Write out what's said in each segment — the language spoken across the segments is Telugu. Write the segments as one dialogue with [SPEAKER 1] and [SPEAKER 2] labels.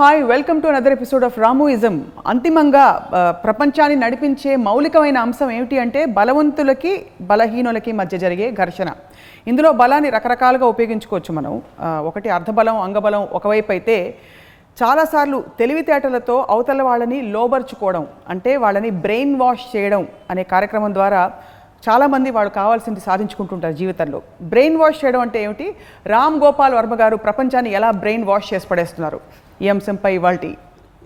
[SPEAKER 1] Hi welcome to another episode of రామోయిజం. అంతిమంగా ప్రపంచాన్ని నడిపించే మౌలికమైన అంశం ఏమిటి అంటే బలవంతులకి బలహీనులకి మధ్య జరిగే ఘర్షణ. ఇందులో బలాన్ని రకరకాలుగా ఉపయోగించుకోవచ్చు మనం. ఒకటి అర్ధబలం అంగబలం ఒకవైపు అయితే చాలాసార్లు తెలివితేటలతో అవతల వాళ్ళని లోబర్చుకోవడం అంటే వాళ్ళని బ్రెయిన్ వాష్ చేయడం అనే కార్యక్రమం ద్వారా చాలామంది వాళ్ళు కావాల్సింది సాధించుకుంటుంటారు జీవితంలో. బ్రెయిన్ వాష్ చేయడం అంటే ఏమిటి? రామ్ గోపాల్ వర్మ గారు ప్రపంచాన్ని ఎలా బ్రెయిన్ వాష్ చేసి పడేస్తున్నారు? ఈ అంశంపై ఇవాళ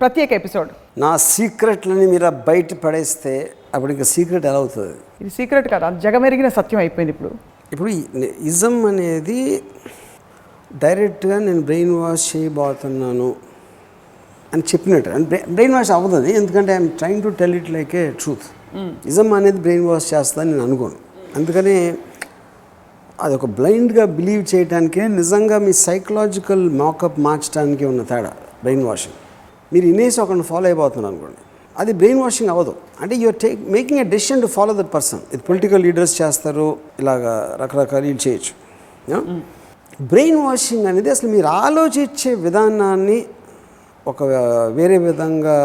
[SPEAKER 1] ప్రత్యేక ఎపిసోడ్.
[SPEAKER 2] నా సీక్రెట్లని మీరు బయట పడేస్తే అప్పుడు ఇంకా సీక్రెట్ ఎలా అవుతుంది?
[SPEAKER 1] ఇది సీక్రెట్ కాదు జగమెరిగిన సత్యం అయిపోయింది ఇప్పుడు.
[SPEAKER 2] ఇప్పుడు ఇజం అనేది డైరెక్ట్గా నేను బ్రెయిన్ వాష్ చేయబోతున్నాను అని చెప్పినట్టు. అండ్ బ్రెయిన్ వాష్ అవ్వదు ఎందుకంటే I'm trying to tell it like a truth. Ism అనేది బ్రెయిన్ వాష్ చేస్తుందని నేను అనుకోను. అందుకని అది ఒక బ్లైండ్గా బిలీవ్ చేయడానికే నిజంగా మీ సైకలాజికల్ మాకప్ మార్చడానికి ఉన్న తేడా. బ్రెయిన్ వాషింగ్ మీరు ఇనేసి ఒకరిని ఫాలో అయిపోతున్నారు అనుకోండి. అది బ్రెయిన్ వాషింగ్ అవ్వదు. అంటే you're take making a decision to follow that person ఇది పొలిటికల్ లీడర్స్ చేస్తారు ఇలాగా రకరకాలు ఇది చేయొచ్చు. బ్రెయిన్ వాషింగ్ అనేది అసలు మీరు ఆలోచించే విధానాన్ని ఒక వేరే విధంగా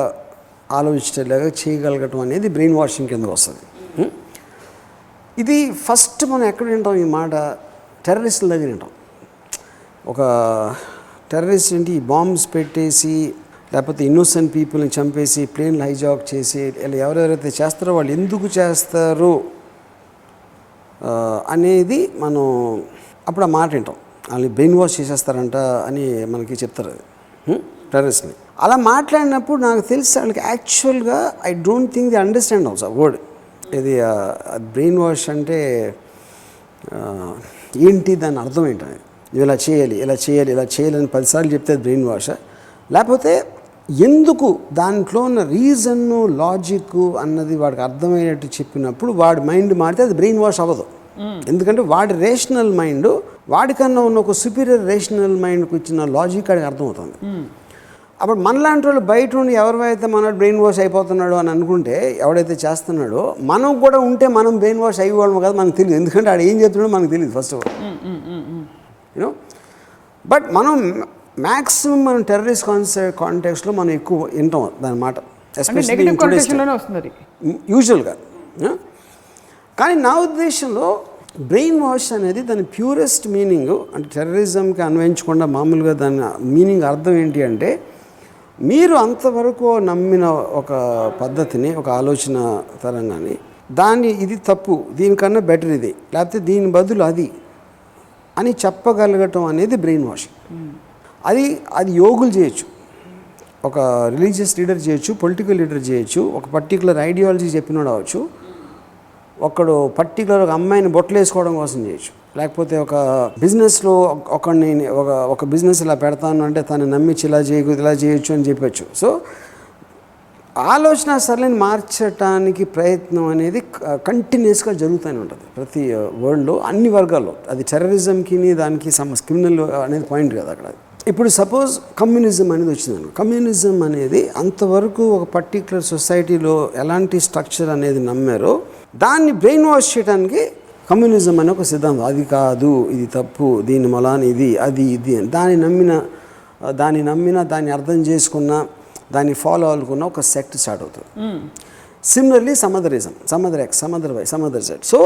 [SPEAKER 2] ఆలోచించేలాగా చేయగలగటం అనేది బ్రెయిన్ వాషింగ్ కింద వస్తుంది. Hmm? ఇది ఫస్ట్ మనం ఎక్కడ వింటాం ఈ మాట? టెర్రరిస్టుల దగ్గర వింటాం. ఒక టెర్రరిస్ట్ ఏంటి? బాంబ్స్ పెట్టేసి లేకపోతే ఇన్నోసెంట్ పీపుల్ని చంపేసి ప్లేన్లు హైజాక్ చేసి ఇలా ఎవరెవరైతే చేస్తారో వాళ్ళు ఎందుకు చేస్తారు? అనేది మనం అప్పుడు ఆ మాట వింటాం. వాళ్ళని బ్రెయిన్ వాష్ చేసేస్తారంట అని మనకి చెప్తారు అది. టెర్రరిస్ట్ని. అలా మాట్లాడినప్పుడు నాకు తెలిసి వాళ్ళకి యాక్చువల్గా I don't think the understand also word. ఇది బ్రెయిన్ వాష్ అంటే ఏంటి దాని అర్థం ఏంటనేది. నువ్వు ఇలా చేయాలి ఇలా చేయాలి ఇలా చేయాలని పదిసార్లు చెప్తే బ్రెయిన్ వాష్ లేకపోతే ఎందుకు దాంట్లో ఉన్న రీజన్ లాజిక్ అన్నది వాడికి అర్థమయ్యేట్టు చెప్పినప్పుడు వాడి మైండ్ మారితే అది బ్రెయిన్ వాష్ అవ్వదు ఎందుకంటే వాడి రేషనల్ మైండ్ వాడికన్నా ఉన్న ఒక సుపీరియర్ రేషనల్ మైండ్కి వచ్చిన లాజిక్ వాడికి అర్థమవుతుంది. అప్పుడు మనలాంటి వాళ్ళు బయట ఉండి ఎవరైతే మన బ్రెయిన్ వాష్ అయిపోతున్నాడు అని అనుకుంటే ఎవడైతే చేస్తున్నాడో మనం కూడా ఉంటే మనం బ్రెయిన్ వాష్ అయ్యేవాళ్ళం కదా మనకు తెలియదు. ఎందుకంటే ఆడు ఏం చెప్తున్నాడో మనకు తెలియదు first of all you know but మనం మ్యాక్సిమం మనం టెర్రరిస్ట్ కాన్సె కాంటాక్ట్స్లో మనం ఎక్కువ వింటాం దాని
[SPEAKER 1] అది.
[SPEAKER 2] యూజువల్గా కానీ నా ఉద్దేశంలో బ్రెయిన్ వాష్ అనేది దాని ప్యూరెస్ట్ మీనింగ్ అంటే టెర్రరిజంకి అన్వయించకుండా మామూలుగా దాని మీనింగ్ అర్థం ఏంటి అంటే మీరు అంతవరకు నమ్మిన ఒక పద్ధతిని ఒక ఆలోచన తరంగాని దాన్ని ఇది తప్పు దీనికన్నా బెటర్ ఇది. లేకపోతే దీని బదులు అది. అని చెప్పగలగటం అనేది బ్రెయిన్ వాషింగ్. అది అది యోగులు చేయొచ్చు. ఒక రిలీజియస్ లీడర్ చేయొచ్చు పొలిటికల్ లీడర్ చేయొచ్చు ఒక పర్టికులర్ ఐడియాలజీ చెప్పినోడు అవ్వచ్చు ఒకడు పర్టికులర్ ఒక అమ్మాయిని బొట్టలు వేసుకోవడం కోసం చేయొచ్చు. లేకపోతే ఒక బిజినెస్లో ఒకడిని ఒక ఒక బిజినెస్ ఇలా పెడతాను అంటే తను నమ్మించి ఇలా చేయకూడదు ఇలా చేయొచ్చు అని చెప్పొచ్చు. సో ఆలోచన సరళిని మార్చడానికి ప్రయత్నం అనేది కంటిన్యూస్గా జరుగుతూనే ఉంటుంది. ప్రతి వరల్డ్లో అన్ని వర్గాల్లో. అది టెర్రరిజంకి దానికి సమ క్రిమినల్ అనేది పాయింట్ కదా అక్కడ. ఇప్పుడు సపోజ్ కమ్యూనిజం అనేది వచ్చిందను కమ్యూనిజం అనేది అంతవరకు ఒక పర్టికులర్ సొసైటీలో ఎలాంటి స్ట్రక్చర్ అనేది నమ్మారో దాన్ని బ్రెయిన్ వాష్ చేయడానికి కమ్యూనిజం అనే ఒక సిద్ధాంతం. అది కాదు ఇది తప్పు దీని మలాని ఇది అది ఇది అని. దాన్ని నమ్మిన దాన్ని నమ్మిన దాన్ని అర్థం చేసుకున్న దాన్ని ఫాలో అవ్వకున్న ఒక సెక్ట్ స్టార్ట్ అవుతుంది. Similarly some other ism some other X some other Y some other Z so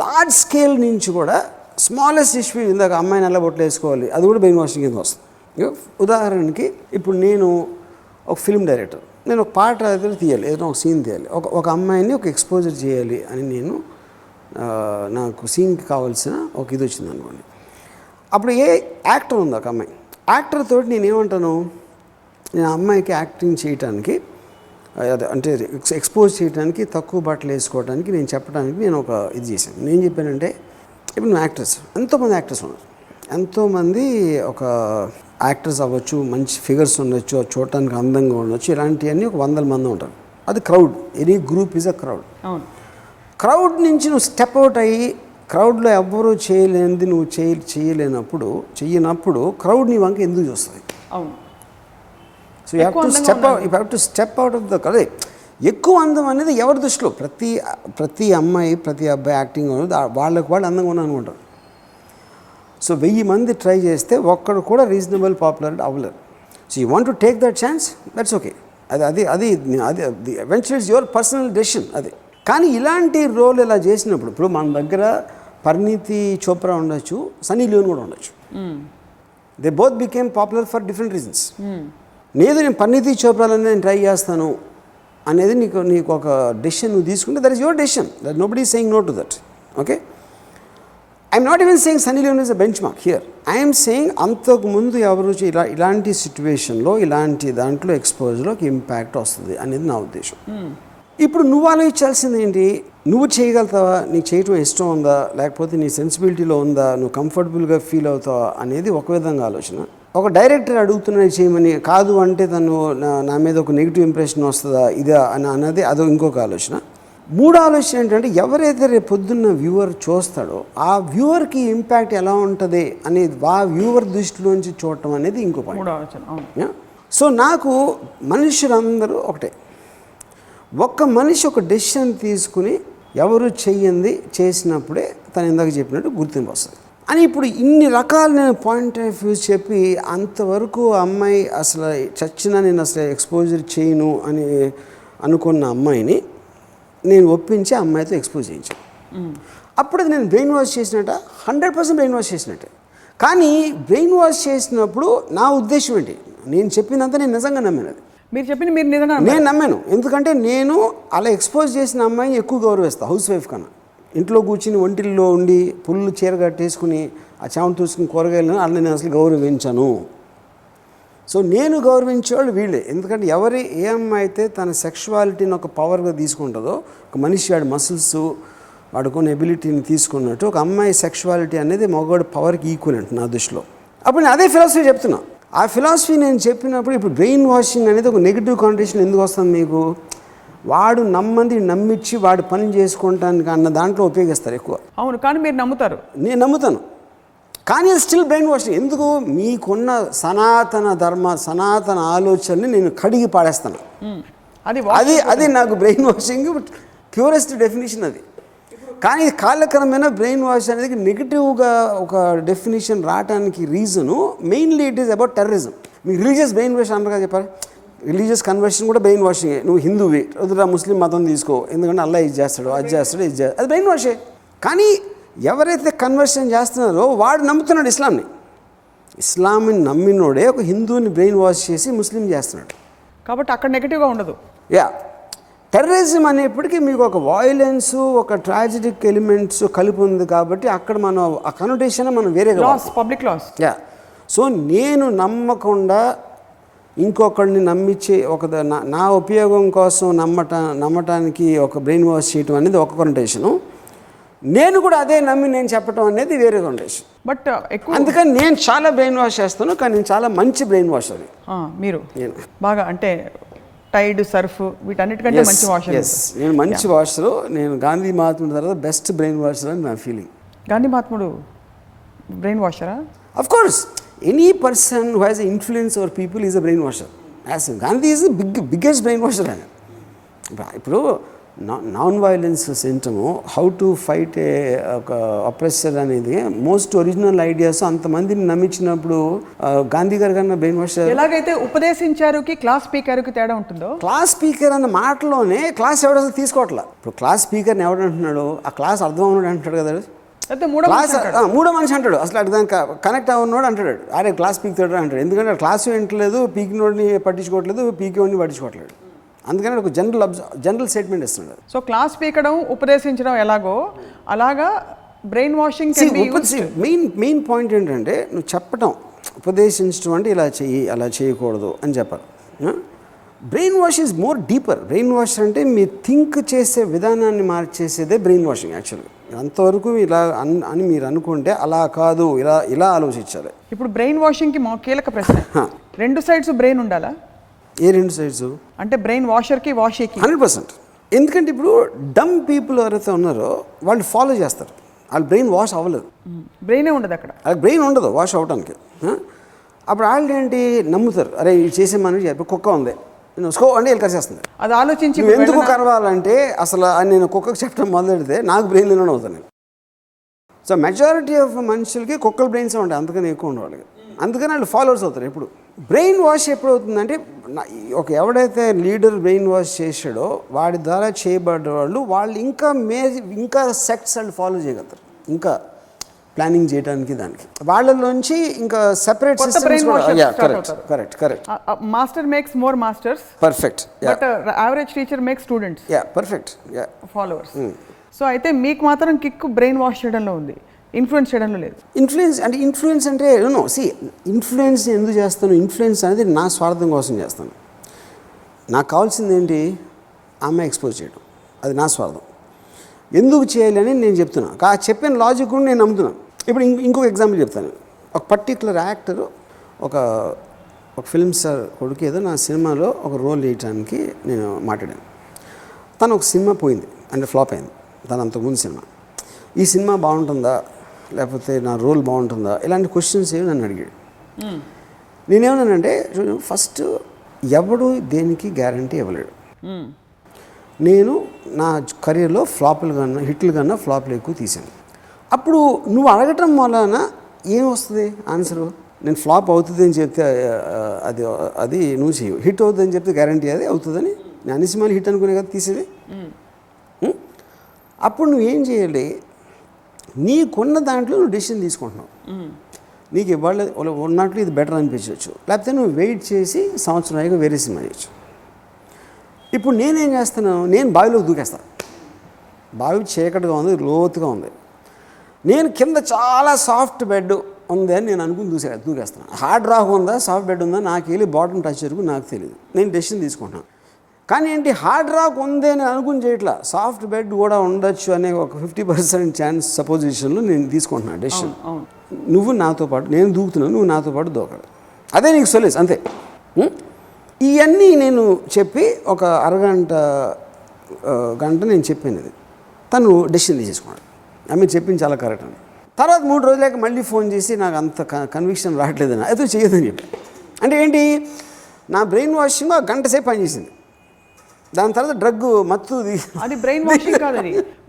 [SPEAKER 2] large scale నుంచి కూడా స్మాలెస్ట్ ఇష్యూ ఇందాక అమ్మాయిని ఎలా బొట్లు వేసుకోవాలి అది కూడా బ్రెయిన్ వాషింగ్ కింద వస్తుంది. ఉదాహరణకి ఇప్పుడు నేను ఒక ఫిల్మ్ డైరెక్టర్ నేను ఒక పాట ఏదైనా తీయాలి ఏదైనా ఒక సీన్ తీయాలి. ఒక ఒక అమ్మాయిని ఒక ఎక్స్పోజర్ చేయాలి అని నేను నాకు సీన్కి కావాల్సిన ఒక ఇది వచ్చింది అనుకోండి. అప్పుడు ఏ యాక్టర్ ఉంది ఒక అమ్మాయి? యాక్టర్ తోటి నేను ఏమంటాను? నేను అమ్మాయికి యాక్టింగ్ చేయటానికి అదే అంటే ఎక్స్- ఎక్స్పోజ్ చేయడానికి తక్కువ బట్టలు వేసుకోవడానికి నేను చెప్పడానికి నేను ఒక ఇది చేశాను. నేను చెప్పానంటే ఇప్పుడు నువ్వు యాక్టర్స్ ఎంతోమంది యాక్టర్స్ ఉన్నారు. ఎంతోమంది ఒక యాక్టర్స్ అవ్వచ్చు మంచి ఫిగర్స్ ఉండొచ్చు చూడటానికి అందంగా ఉండొచ్చు ఇలాంటివన్నీ ఒక వందల మంది ఉంటారు. అది crowd any group is a crowd. Crowd నుంచి నువ్వు స్టెప్ అవుట్ అయ్యి క్రౌడ్లో ఎవ్వరూ చేయలేనిది నువ్వు చేయ చేయలేనప్పుడు చెయ్యనప్పుడు క్రౌడ్ నీ వంక ఎందుకు చూస్తుంది?
[SPEAKER 1] అవును.
[SPEAKER 2] So you have to step you have to step out of the అదే ఎక్కువ అందం అనేది ఎవరి దృష్టిలో? ప్రతి ప్రతి అమ్మాయి ప్రతి అబ్బాయి యాక్టింగ్ వాళ్ళకి వాళ్ళు అందంగా ఉన్నా అనుకుంటారు సో వెయ్యి మంది ట్రై చేస్తే ఒక్కడు కూడా reasonable popular అవ్వలేరు. So you want to take that chance that's okay అది అది అది అది eventual it's your personal decision అది. కానీ ఇలాంటి రోల్ ఇలా చేసినప్పుడు ఇప్పుడు మన దగ్గర పరిణీతి చోప్రా ఉండొచ్చు సనీ లియోన్ కూడా ఉండొచ్చు. They both became popular for different reasons లేదు నేను పరిణీతి చోప్రాలని నేను ట్రై చేస్తాను అనేది నీకు నీకు ఒక డెసిషన్ నువ్వు తీసుకుంటే that is your decision that nobody saying no to that okay I'm not even saying Sunny Leone is a benchmark here I'm saying అంతకుముందు ఎవరు ఇలా ఇలాంటి సిచ్యువేషన్లో ఇలాంటి దాంట్లో ఎక్స్పోజ్లోకి ఇంపాక్ట్ వస్తుంది అనేది నా ఉద్దేశం. ఇప్పుడు నువ్వు ఆలోచించాల్సింది ఏంటి? నువ్వు చేయగలుగుతావా? నీకు చేయటం ఇష్టం ఉందా? లేకపోతే నీ సెన్సిబిలిటీలో ఉందా? నువ్వు కంఫర్టబుల్గా ఫీల్ అవుతావా? అనేది ఒక విధంగా ఆలోచన. ఒక డైరెక్టర్ అడుగుతున్నాడు చేయమని కాదు అంటే తను నా మీద ఒక నెగిటివ్ ఇంప్రెషన్ వస్తుందా ఇదా అని అన్నది అదో ఇంకొక ఆలోచన. మూడో ఆలోచన ఏంటంటే ఎవరైతే రేపు పొద్దున్న వ్యూవర్ చూస్తాడో ఆ వ్యూవర్కి ఇంపాక్ట్ ఎలా ఉంటుంది అనేది ఆ వ్యూవర్ దృష్టిలోంచి చూడటం అనేది ఇంకో పాయింట్.
[SPEAKER 1] ఆలోచన?
[SPEAKER 2] సో నాకు మనుషులందరూ ఒకటే. ఒక్క మనిషి ఒక డెసిషన్ తీసుకుని ఎవరు చెయ్యంది చేసినప్పుడే తను ఇందాక చెప్పినట్టు గుర్తింపు వస్తుంది. అని ఇప్పుడు ఇన్ని రకాల నేను పాయింట్ ఆఫ్ వ్యూ చెప్పి అంతవరకు అమ్మాయి అసలు చచ్చినా నేను అసలు ఎక్స్పోజర్ చేయను అని అనుకున్న అమ్మాయిని నేను ఒప్పించి అమ్మాయితో ఎక్స్పోజ్ చేయించాను. అప్పుడు అది నేను బ్రెయిన్ వాష్ చేసినట్ట? హండ్రెడ్ పర్సెంట్ బ్రెయిన్ వాష్ చేసినట్టే. కానీ బ్రెయిన్ వాష్ చేసినప్పుడు నా ఉద్దేశం ఏంటి? నేను చెప్పినంత నేను నిజంగా నమ్మాను అది
[SPEAKER 1] మీరు చెప్పింది మీరు నిజంగా
[SPEAKER 2] నేను నమ్మాను. ఎందుకంటే నేను అలా ఎక్స్పోజ్ చేసిన అమ్మాయిని ఎక్కువ గౌరవిస్తాను హౌస్ వైఫ్ కన్నా. ఇంట్లో కూర్చుని ఒంటిల్లో ఉండి పుల్లు చీర కట్టేసుకుని ఆ చెమట చూసుకుని కూరగాయలను అలా నేను అసలు గౌరవించను. సో నేను గౌరవించేవాళ్ళు వీళ్ళే. ఎందుకంటే ఎవరి ఏ అమ్మాయి అయితే తన సెక్షువాలిటీని ఒక పవర్గా తీసుకుంటుందో ఒక మనిషి వాడి మసిల్స్ వాడుకున్న ఎబిలిటీని తీసుకున్నట్టు ఒక అమ్మాయి సెక్షువాలిటీ అనేది మగవాడి పవర్కి ఈక్వల్ అంట నా దృష్టిలో. అప్పుడు నేను అదే ఫిలాసఫీ చెప్తున్నా. ఆ ఫిలాసఫీ నేను చెప్పినప్పుడు ఇప్పుడు బ్రెయిన్ వాషింగ్ అనేది ఒక నెగిటివ్ కాండిషన్ ఎందుకు వస్తుంది మీకు? వాడు నమ్మంది నమ్మించి వాడు పని చేసుకుంటానికి అన్న దాంట్లో ఉపయోగిస్తారు ఎక్కువ.
[SPEAKER 1] అవును కానీ మీరు నమ్ముతారు.
[SPEAKER 2] నేను నమ్ముతాను. కానీ స్టిల్ బ్రెయిన్ వాషింగ్ ఎందుకు? మీకున్న సనాతన ధర్మ సనాతన ఆలోచనని నేను కడిగి పాడేస్తాను.
[SPEAKER 1] అది
[SPEAKER 2] అది అది నాకు బ్రెయిన్ వాషింగ్ ప్యూరెస్ట్ డెఫినేషన్ అది. కానీ కాలక్రమేణా బ్రెయిన్ వాష్ అనేది నెగిటివ్గా ఒక డెఫినేషన్ రావడానికి reason mainly it is about terrorism మీకు రిలీజియస్ బ్రెయిన్ వాష్ అన్నారు కదా చెప్పారు. రిలీజియస్ కన్వర్షన్ కూడా బ్రెయిన్ వాషింగ్ నువ్వు హిందువి వద్దురా ముస్లిం మతం తీసుకో. ఎందుకంటే అల్లా ఇది చేస్తాడు అది చేస్తాడు ఇది చేస్తాడు. అది బ్రెయిన్ వాషే కానీ ఎవరైతే కన్వర్షన్ చేస్తున్నారో వాడు నమ్ముతున్నాడు ఇస్లాంని. ఇస్లాంని నమ్మినోడే ఒక హిందువుని బ్రెయిన్ వాష్ చేసి ముస్లిం చేస్తున్నాడు.
[SPEAKER 1] కాబట్టి అక్కడ నెగిటివ్గా ఉండదు.
[SPEAKER 2] యా. టెర్రరిజం అనేప్పటికీ మీకు ఒక వాయిలెన్స్ ఒక ట్రాజిడిక్ ఎలిమెంట్స్ కలిపి ఉంది కాబట్టి అక్కడ మనం ఆ కనోటేషన్ మనం వేరేగా
[SPEAKER 1] laws public laws
[SPEAKER 2] yeah. So నేను నమ్మకుండా ఇంకొకరిని నమ్మించి ఒక నా- నా ఉపయోగం కోసం నమ్మట నమ్మటానికి ఒక బ్రెయిన్ వాష్ చేయటం అనేది ఒక కొనటేషను నేను కూడా అదే నమ్మి నేను చెప్పటం అనేది వేరే కొనటేషన్
[SPEAKER 1] బట్ ఎక్కువ
[SPEAKER 2] అందుకని నేను చాలా బ్రెయిన్ వాష్ చేస్తాను కానీ నేను చాలా మంచి బ్రెయిన్ వాష్ అది.
[SPEAKER 1] మీరు
[SPEAKER 2] నేను.
[SPEAKER 1] బాగా అంటే టైడ్ సర్ఫ్ వీటన్నిటికంటే మంచి వాషర్
[SPEAKER 2] నేను మంచి వాషరు నేను గాంధీ మహాత్ముడి తర్వాత బెస్ట్ బ్రెయిన్ వాషర్ అని నా ఫీలింగ్
[SPEAKER 1] గాంధీ మహాత్ముడు brain వాషరా
[SPEAKER 2] of course any person who has influence our people is a brain washer as Gandhi is big biggest brain washer ఆయన ఇప్పుడు నాన్ వైలెన్స్ సెంటము హౌ టు ఫైట్ ఏ ఒక అప్రెసర్ అనేది మోస్ట్ ఒరిజినల్ ఐడియాస్ అంతమందిని నమ్మించినప్పుడు గాంధీ గారి కన్నా బ్రెయిన్ వాషర్
[SPEAKER 1] ఎలాగైతే ఉపదేశించారుకి క్లాస్ స్పీకర్కి తేడా ఉంటుందో?
[SPEAKER 2] క్లాస్ స్పీకర్ అన్న మాటలోనే క్లాస్ ఎవడో తీసుకోవట్లా. ఇప్పుడు క్లాస్ స్పీకర్ని ఎవడు అంటున్నాడు? ఆ క్లాస్ అర్థం అవునాడు అంటాడు కదా.
[SPEAKER 1] అయితే మూడో
[SPEAKER 2] క్లాస్
[SPEAKER 1] మనిషి అంటాడు.
[SPEAKER 2] ఆ, మూడో మనిషి అంటాడు. అసలు అటు దానికి కనెక్ట్ అవున్నాడు అంటాడు. అరే క్లాస్ పీకుతాడు అంటాడు. ఎందుకంటే క్లాస్ వింటలేదు పీకినోడిని పట్టించుకోవట్లేదు పీకేవాడిని పట్టించుకోవట్లేదు. అందుకని ఒక జనరల్ జనరల్ స్టేట్మెంట్ ఇస్తున్నాడు.
[SPEAKER 1] సో క్లాస్ పీకడం ఉపదేశించడం ఎలాగో అలాగా brain washing
[SPEAKER 2] main main point ఏంటంటే నువ్వు చెప్పటం ఉపదేశించడం అంటే ఇలా చెయ్యి అలా చేయకూడదు అని చెప్పాలి brain wash is more deeper brain wash అంటే మీ థింక్ చేసే విధానాన్ని మార్చేసేదే బ్రెయిన్ వాషింగ్ యాక్చువల్గా అంతవరకు ఇలా అన్ అని మీరు అనుకుంటే అలా కాదు ఇలా ఇలా ఆలోచించాలి.
[SPEAKER 1] ఇప్పుడు బ్రెయిన్ వాషింగ్కి మా కీలక ప్రశ్న. రెండు సైడ్స్ బ్రెయిన్ ఉండాలా?
[SPEAKER 2] ఏ రెండు సైడ్స్
[SPEAKER 1] అంటే బ్రెయిన్ వాషర్కి వాషీకి
[SPEAKER 2] హండ్రెడ్ పర్సెంట్. ఎందుకంటే ఇప్పుడు డమ్ పీపుల్ ఎవరైతే ఉన్నారో వాళ్ళు ఫాలో చేస్తారు. వాళ్ళ బ్రెయిన్ వాష్ అవ్వలేదు.
[SPEAKER 1] బ్రెయినే ఉండదు అక్కడ.
[SPEAKER 2] వాళ్ళకి బ్రెయిన్ ఉండదు వాష్ అవ్వడానికి? అప్పుడు వాళ్ళు ఏంటి నమ్ముతారు? అరే ఇది చేసే ఇప్పుడు కుక్క ఉంది. స్కో అంటే వీళ్ళు కరిచేస్తుంది
[SPEAKER 1] అది ఆలోచించి
[SPEAKER 2] ఎందుకు? కరవాలంటే అసలు నేను కుక్కకు చెప్పడం మొదలెడితే నాకు బ్రెయిన్లోనే అవుతాను నేను. సో మెజారిటీ ఆఫ్ మనుషులకి కుక్కల బ్రెయిన్స్ ఉంటాయి. అందుకని ఎక్కువ ఉండేవాళ్ళకి అందుకని వాళ్ళు ఫాలోవర్స్ అవుతారు. ఎప్పుడు బ్రెయిన్ వాష్ ఎప్పుడు అవుతుందంటే ఒక ఎవడైతే లీడర్ బ్రెయిన్ వాష్ చేసాడో వాడి ద్వారా చేయబడ్డ వాళ్ళు వాళ్ళు ఇంకా మే ఇంకా సెక్ట్స్ వాళ్ళు ఫాలో చేయగలుగుతారు. ఇంకా ప్లానింగ్ చేయడానికి దానికి. వాళ్ళలోంచి ఇంకా separate correct. Correct correct
[SPEAKER 1] master makes more masters
[SPEAKER 2] perfect
[SPEAKER 1] average teacher makes students
[SPEAKER 2] yeah perfect yeah
[SPEAKER 1] followers so అయితే మీకు మాత్రం కిక్ బ్రెయిన్ వాష్ చేయడంలో ఉంది. ఇన్ఫ్లుయెన్స్ చేయడంలో లేదు.
[SPEAKER 2] ఇన్ఫ్లుయెన్స్ అంటే ఇన్ఫ్లుయెన్స్ అంటే నో సి ఇన్ఫ్లుయెన్స్ ఎందుకు చేస్తాను? ఇన్ఫ్లుయెన్స్ అనేది నా స్వార్థం కోసం చేస్తాను. నాకు కావాల్సింది ఏంటి? ఆమె ఎక్స్పోజ్ చేయడం అది నా స్వార్థం. ఎందుకు చేయాలని నేను చెప్తున్నా. కా చెప్పిన లాజిక్ కూడా నేను నమ్ముతున్నాను ఇప్పుడు ఇంకో ఇంకొక ఎగ్జాంపుల్ చెప్తాను. ఒక పర్టికులర్ యాక్టర్ ఒక ఒక ఫిల్మ్ స్టార్ కొడుకు ఏదో నా సినిమాలో ఒక రోల్ వేయటానికి నేను మాట్లాడాను. తను ఒక సినిమా పోయింది అంటే ఫ్లాప్ అయింది. తను అంతకుముందు సినిమా. ఈ సినిమా బాగుంటుందా? లేకపోతే నా రోల్ బాగుంటుందా? ఇలాంటి క్వశ్చన్స్ ఏమి నన్ను అడిగాడు. నేనేమన్నానంటే ఫస్ట్ ఎవడు దేనికి గ్యారంటీ ఇవ్వలేడు. నేను నా కెరీర్లో ఫ్లాపులు కన్నా హిట్లు కన్నా ఫ్లాప్లు ఎక్కువ తీశాను. అప్పుడు నువ్వు అడగటం వలన ఏం వస్తుంది? ఆన్సరు నేను ఫ్లాప్ అవుతుంది అని చెప్తే అది అది నువ్వు చేయవు హిట్ అవుతుంది అని చెప్తే గ్యారంటీ అది అవుతుందని నేను అన్ని సినిమాలు హిట్ అనుకునే కదా తీసేది? అప్పుడు నువ్వు ఏం చేయాలి? నీకున్న దాంట్లో నువ్వు డెసిషన్ తీసుకుంటున్నావు. నీకు ఇవాళ ఉన్నట్లు ఇది బెటర్ అనిపించవచ్చు. లేకపోతే నువ్వు వెయిట్ చేసి సంవత్సరం అయ్యాక వేరే సినిమా చేయొచ్చు. ఇప్పుడు నేనేం చేస్తాను నేను బావిలోకి దూకేస్తాను బావి చీకటిగా ఉంది లోతుగా ఉంది. నేను కింద చాలా సాఫ్ట్ బెడ్ ఉంది అని నేను అనుకుని దూసే దూకేస్తాను హార్డ్ రాక్ ఉందా? సాఫ్ట్ బెడ్ ఉందా? నాకు వెళ్ళి బాటమ్ టచ్ వరకు నాకు తెలియదు. నేను డెసిషన్ తీసుకుంటున్నాను. కానీ ఏంటి? హార్డ్ రాక్ ఉంది అని అనుకుని చేయట్లా. సాఫ్ట్ బెడ్ కూడా ఉండొచ్చు అనే ఒక ఫిఫ్టీ పర్సెంట్ ఛాన్స్ సపోజిషన్లో నేను తీసుకుంటున్నాను డెసిషన్. నువ్వు నాతో పాటు నేను దూకుతున్నాను నువ్వు నాతో పాటు దూకాలి అదే నీకు సొల్యూస్ అంతే? ఇవన్నీ నేను చెప్పి ఒక అరగంట గంట నేను చెప్పాను ఇది తను డెసిషన్ తీసేసుకున్నాడు. ఆమె చెప్పింది చాలా కరెక్ట్ అని తర్వాత మూడు రోజులకి మళ్ళీ ఫోన్ చేసి నాకు అంత కన్విక్షన్ రావట్లేదని అయితే చేయదని చెప్పి. అంటే ఏంటి? నా బ్రెయిన్ వాషింగ్ ఒక గంట సేపు పనిచేసింది దాని తర్వాత డ్రగ్ మత్తు
[SPEAKER 1] అది బ్రెయిన్ వాషింగ్ కాదు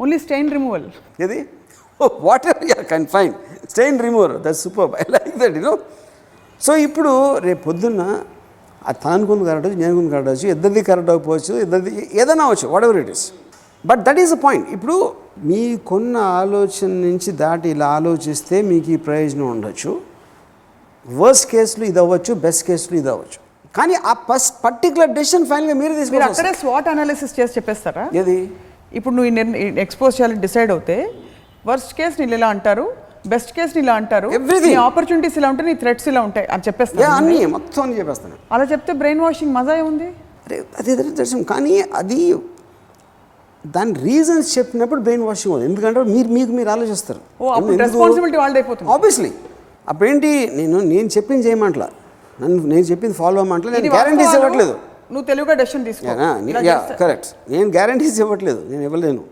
[SPEAKER 1] ఓన్లీ స్టెయిన్ రిమూవల్
[SPEAKER 2] ఏది? Whatever you can find stain remover that super I like that you know so ఇప్పుడు రేపు పొద్దున్న అది తను అనుకుంది కరెక్ట్ నేను అనుకుంది కరెక్ట్ అవచ్చు ఇద్దరిది కరెక్ట్ అవ్వచ్చు ఇద్దరిది ఏదైనా అవ్వచ్చు whatever it is but that is the point ఇప్పుడు మీకున్న ఆలోచన నుంచి దాటి ఇలా ఆలోచిస్తే మీకు ఈ ప్రయోజనం ఉండొచ్చు. వర్స్ట్ కేసులు ఇది అవ్వచ్చు బెస్ట్ కేసులు ఇది అవ్వచ్చు. కానీ ఆ ఫస్ట్ పర్టికులర్ డెసిషన్ ఫైనల్గా మీరు
[SPEAKER 1] అక్కడే స్వాట్ అనాలిసిస్ చేసి చెప్పేస్తారా?
[SPEAKER 2] ఏది?
[SPEAKER 1] ఇప్పుడు నువ్వు ఎక్స్పోజ్ చేయాలని డిసైడ్ అవుతే వర్స్ట్ కేస్ నీళ్ళు ఇలా అంటారు? బెస్ట్ కేస్ ఇలా అంటారు. నీ ఆపర్చునిటీస్ ఇలా ఉంటాయి నీ థ్రెట్స్ ఇలా ఉంటాయి అని
[SPEAKER 2] ఏ
[SPEAKER 1] చెప్పేస్తా
[SPEAKER 2] అన్నీ మొత్తం చెప్పేస్తాను.
[SPEAKER 1] అలా చెప్తే బ్రెయిన్ వాషింగ్ మజా ఏముంది
[SPEAKER 2] అరే అదే దర్శనం. కానీ అది దాని రీజన్స్ చెప్పినప్పుడు బ్రెయిన్ వాషింగ్ అవుతుంది ఎందుకంటే మీరు మీకు మీరు ఆలోచిస్తారు.
[SPEAKER 1] రెస్పాన్సిబిలిటీ వాళ్ళది అయిపోతుంది.
[SPEAKER 2] ఆబ్వియస్లీ అప్పుడేంటి? నేను నేను చెప్పింది చేయమంటలా. నన్ను నేను చెప్పింది ఫాలో అవ్వమంటలా. నేను గ్యారంటీస్ ఇవ్వట్లేదు.
[SPEAKER 1] నువ్వు తెలుగుగా డెసిషన్ తీసుకో. ఇలా
[SPEAKER 2] యా
[SPEAKER 1] చేస్తే-
[SPEAKER 2] కరెక్ట్ నేను గ్యారంటీస్ ఇవ్వట్లేదు. నేను ఇవ్వలేను.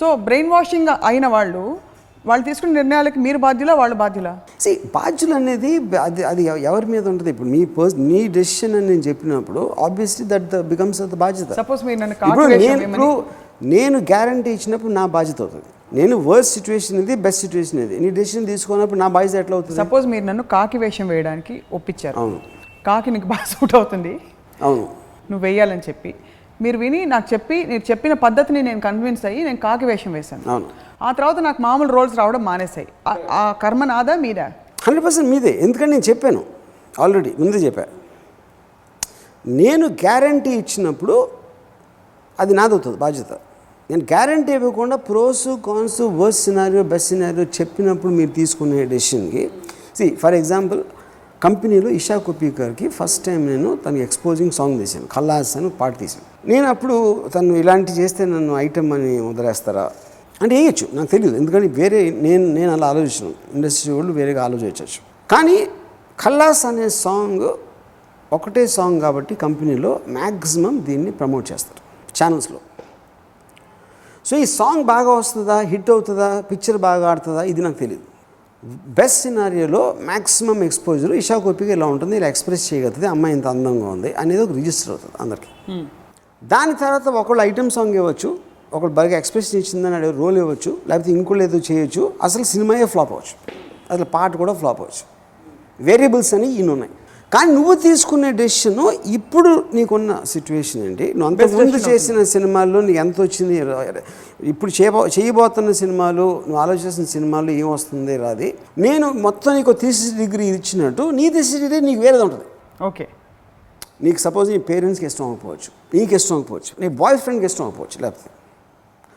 [SPEAKER 1] సో బ్రెయిన్ వాషింగ్ అయిన వాళ్ళు వాళ్ళు తీసుకున్న నిర్ణయాలకి మీరు బాధ్యులా వాళ్ళు బాధ్యులా?
[SPEAKER 2] సి బాధ్యులు అనేది అది అది ఎవ- ఎవరి మీద ఉంటుంది. ఇప్పుడు మీ పర్స్ మీ డెసిషన్ అని నేను చెప్పినప్పుడు obviously that the becomes the బాధ్యత.
[SPEAKER 1] సపోజ్ మీరు నన్ను
[SPEAKER 2] ఇప్పుడు నేను ఇప్పుడు నేను గ్యారంటీ ఇచ్చినప్పుడు నా బాధ్యత అవుతుంది. నేను వర్స్ట్ సిచ్యువేషన్ ఇది బెస్ట్ సిచ్యువేషన్ ఇది. నీ డెసిషన్ తీసుకున్నప్పుడు నా బాధ్యత ఎట్లా అవుతుంది?
[SPEAKER 1] సపోజ్ మీరు నన్ను కాకి వేషం వేయడానికి ఒప్పించారు.
[SPEAKER 2] అవును.
[SPEAKER 1] కాకి నీకు బాగా సూట్ అవుతుంది.
[SPEAKER 2] అవును.
[SPEAKER 1] నువ్వు వేయాలని చెప్పి. మీరు విని నాకు చెప్పి మీరు చెప్పిన పద్ధతిని నేను కన్విన్స్ అయ్యి నేను కాకి వేషం వేశాను.
[SPEAKER 2] అవును.
[SPEAKER 1] ఆ తర్వాత నాకు మామూలు రోల్స్ రావడం మానేశాయి. ఆ- కర్మ నాదా మీదా?
[SPEAKER 2] హండ్రెడ్ పర్సెంట్ మీదే. ఎందుకంటే నేను చెప్పాను? ఆల్రెడీ ముందే చెప్పా. నేను గ్యారంటీ ఇచ్చినప్పుడు అది నాది అవుతుంది బాధ్యత. నేను గ్యారంటీ ఇవ్వకుండా pros cons worst scenario best scenario చెప్పినప్పుడు మీరు తీసుకునే డెసిషన్కి సి ఫర్ ఎగ్జాంపుల్ కంపెనీలో ఇషా కొప్పీకర్కి ఫస్ట్ టైం నేను తనకి ఎక్స్పోజింగ్ సాంగ్ తీశాను ఖల్లాస్ అని పాట తీశాను. నేను అప్పుడు తను ఇలాంటి చేస్తే నన్ను ఐటమ్ అని వదిలేస్తారా? అంటే వేయచ్చు నాకు తెలియదు ఎందుకంటే వేరే నేను నేను అలా ఆలోచించను. ఇండస్ట్రీ వాళ్ళు వేరేగా ఆలోచించవచ్చు. కానీ ఖల్లాస్ అనే సాంగ్ ఒకటే సాంగ్ కాబట్టి కంపెనీలో మ్యాక్సిమం దీన్ని ప్రమోట్ చేస్తారు ఛానల్స్లో. సో ఈ సాంగ్ బాగా వస్తుందా హిట్ అవుతుందా పిక్చర్ బాగా ఆడుతుందా ఇది నాకు తెలియదు బెస్ట్ సినారియోలో మ్యాక్సిమం ఎక్స్పోజర్ ఇషా కోపిక ఇలా ఉంటుంది ఇలా ఎక్స్ప్రెస్ చేయగలుగుతుంది అమ్మాయి ఇంత అందంగా ఉంది అనేది ఒక రిజిస్టర్ అవుతుంది అందరికీ. దాని తర్వాత ఒకళ్ళు ఐటమ్ సాంగ్ ఇవ్వచ్చు ఒకళ్ళు బాగా ఎక్స్ప్రెషన్ ఇచ్చిందని అడిగే రోల్ ఇవ్వచ్చు లేకపోతే ఇంకోళ్ళు ఏదో చేయొచ్చు అసలు సినిమాయే ఫ్లాప్ అవ్వచ్చు. అసలు పాట కూడా ఫ్లాప్ అవ్వచ్చు. వేరియబుల్స్ అని ఇన్ని ఉన్నాయి. కానీ నువ్వు తీసుకునే డెసిషన్ ఇప్పుడు నీకున్న సిచ్యువేషన్ ఏంటి? నువ్వు అంతకుముందు చేసిన సినిమాల్లో నీకు ఎంత వచ్చింది? ఇప్పుడు చేయబో చేయబోతున్న సినిమాలు నువ్వు ఆలోచిస్తున్న సినిమాలు ఏం వస్తుంది రాది. నేను మొత్తం నీకు థీసిస్ డిగ్రీ ఇచ్చినట్టు నీ థీసిస్ డిగ్రీ నీకు వేరేది ఉంటుంది.
[SPEAKER 1] ఓకే.
[SPEAKER 2] నీకు సపోజ్ నీ పేరెంట్స్కి ఇష్టం అవ్వకపోవచ్చు నీకు ఇష్టం అవ్వకపోవచ్చు నీ బాయ్ ఫ్రెండ్కి ఇష్టం అవ్వకపోవచ్చు లేకపోతే.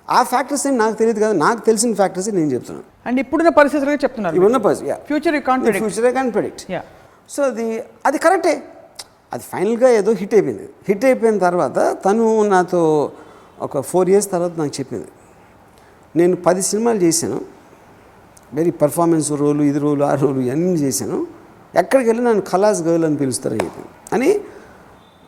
[SPEAKER 2] ఆ ఫ్యాక్టర్స్ ఏం నాకు తెలియదు కదా నాకు తెలిసిన ఫ్యాక్టర్స్ నేను చెప్తున్నాను.
[SPEAKER 1] అండ్ ఇప్పుడున్న పరిస్థితులుగా చెప్తున్నారు
[SPEAKER 2] ఇవన్న purse yeah
[SPEAKER 1] future
[SPEAKER 2] future can predict
[SPEAKER 1] yeah
[SPEAKER 2] so అది అది కరెక్టే. అది ఫైనల్గా ఏదో హిట్ అయిపోయింది. హిట్ అయిపోయిన తర్వాత తను నాతో ఒక ఫోర్ ఇయర్స్ తర్వాత నాకు చెప్పింది. నేను పది సినిమాలు చేశాను. వెరీ పర్ఫార్మెన్స్ రోలు ఇది రోలు ఆ రోలు ఇవన్నీ చేశాను. ఎక్కడికి వెళ్ళి నన్ను కళాస్ గర్ల్ అని పిలుస్తారని చెప్పింది అని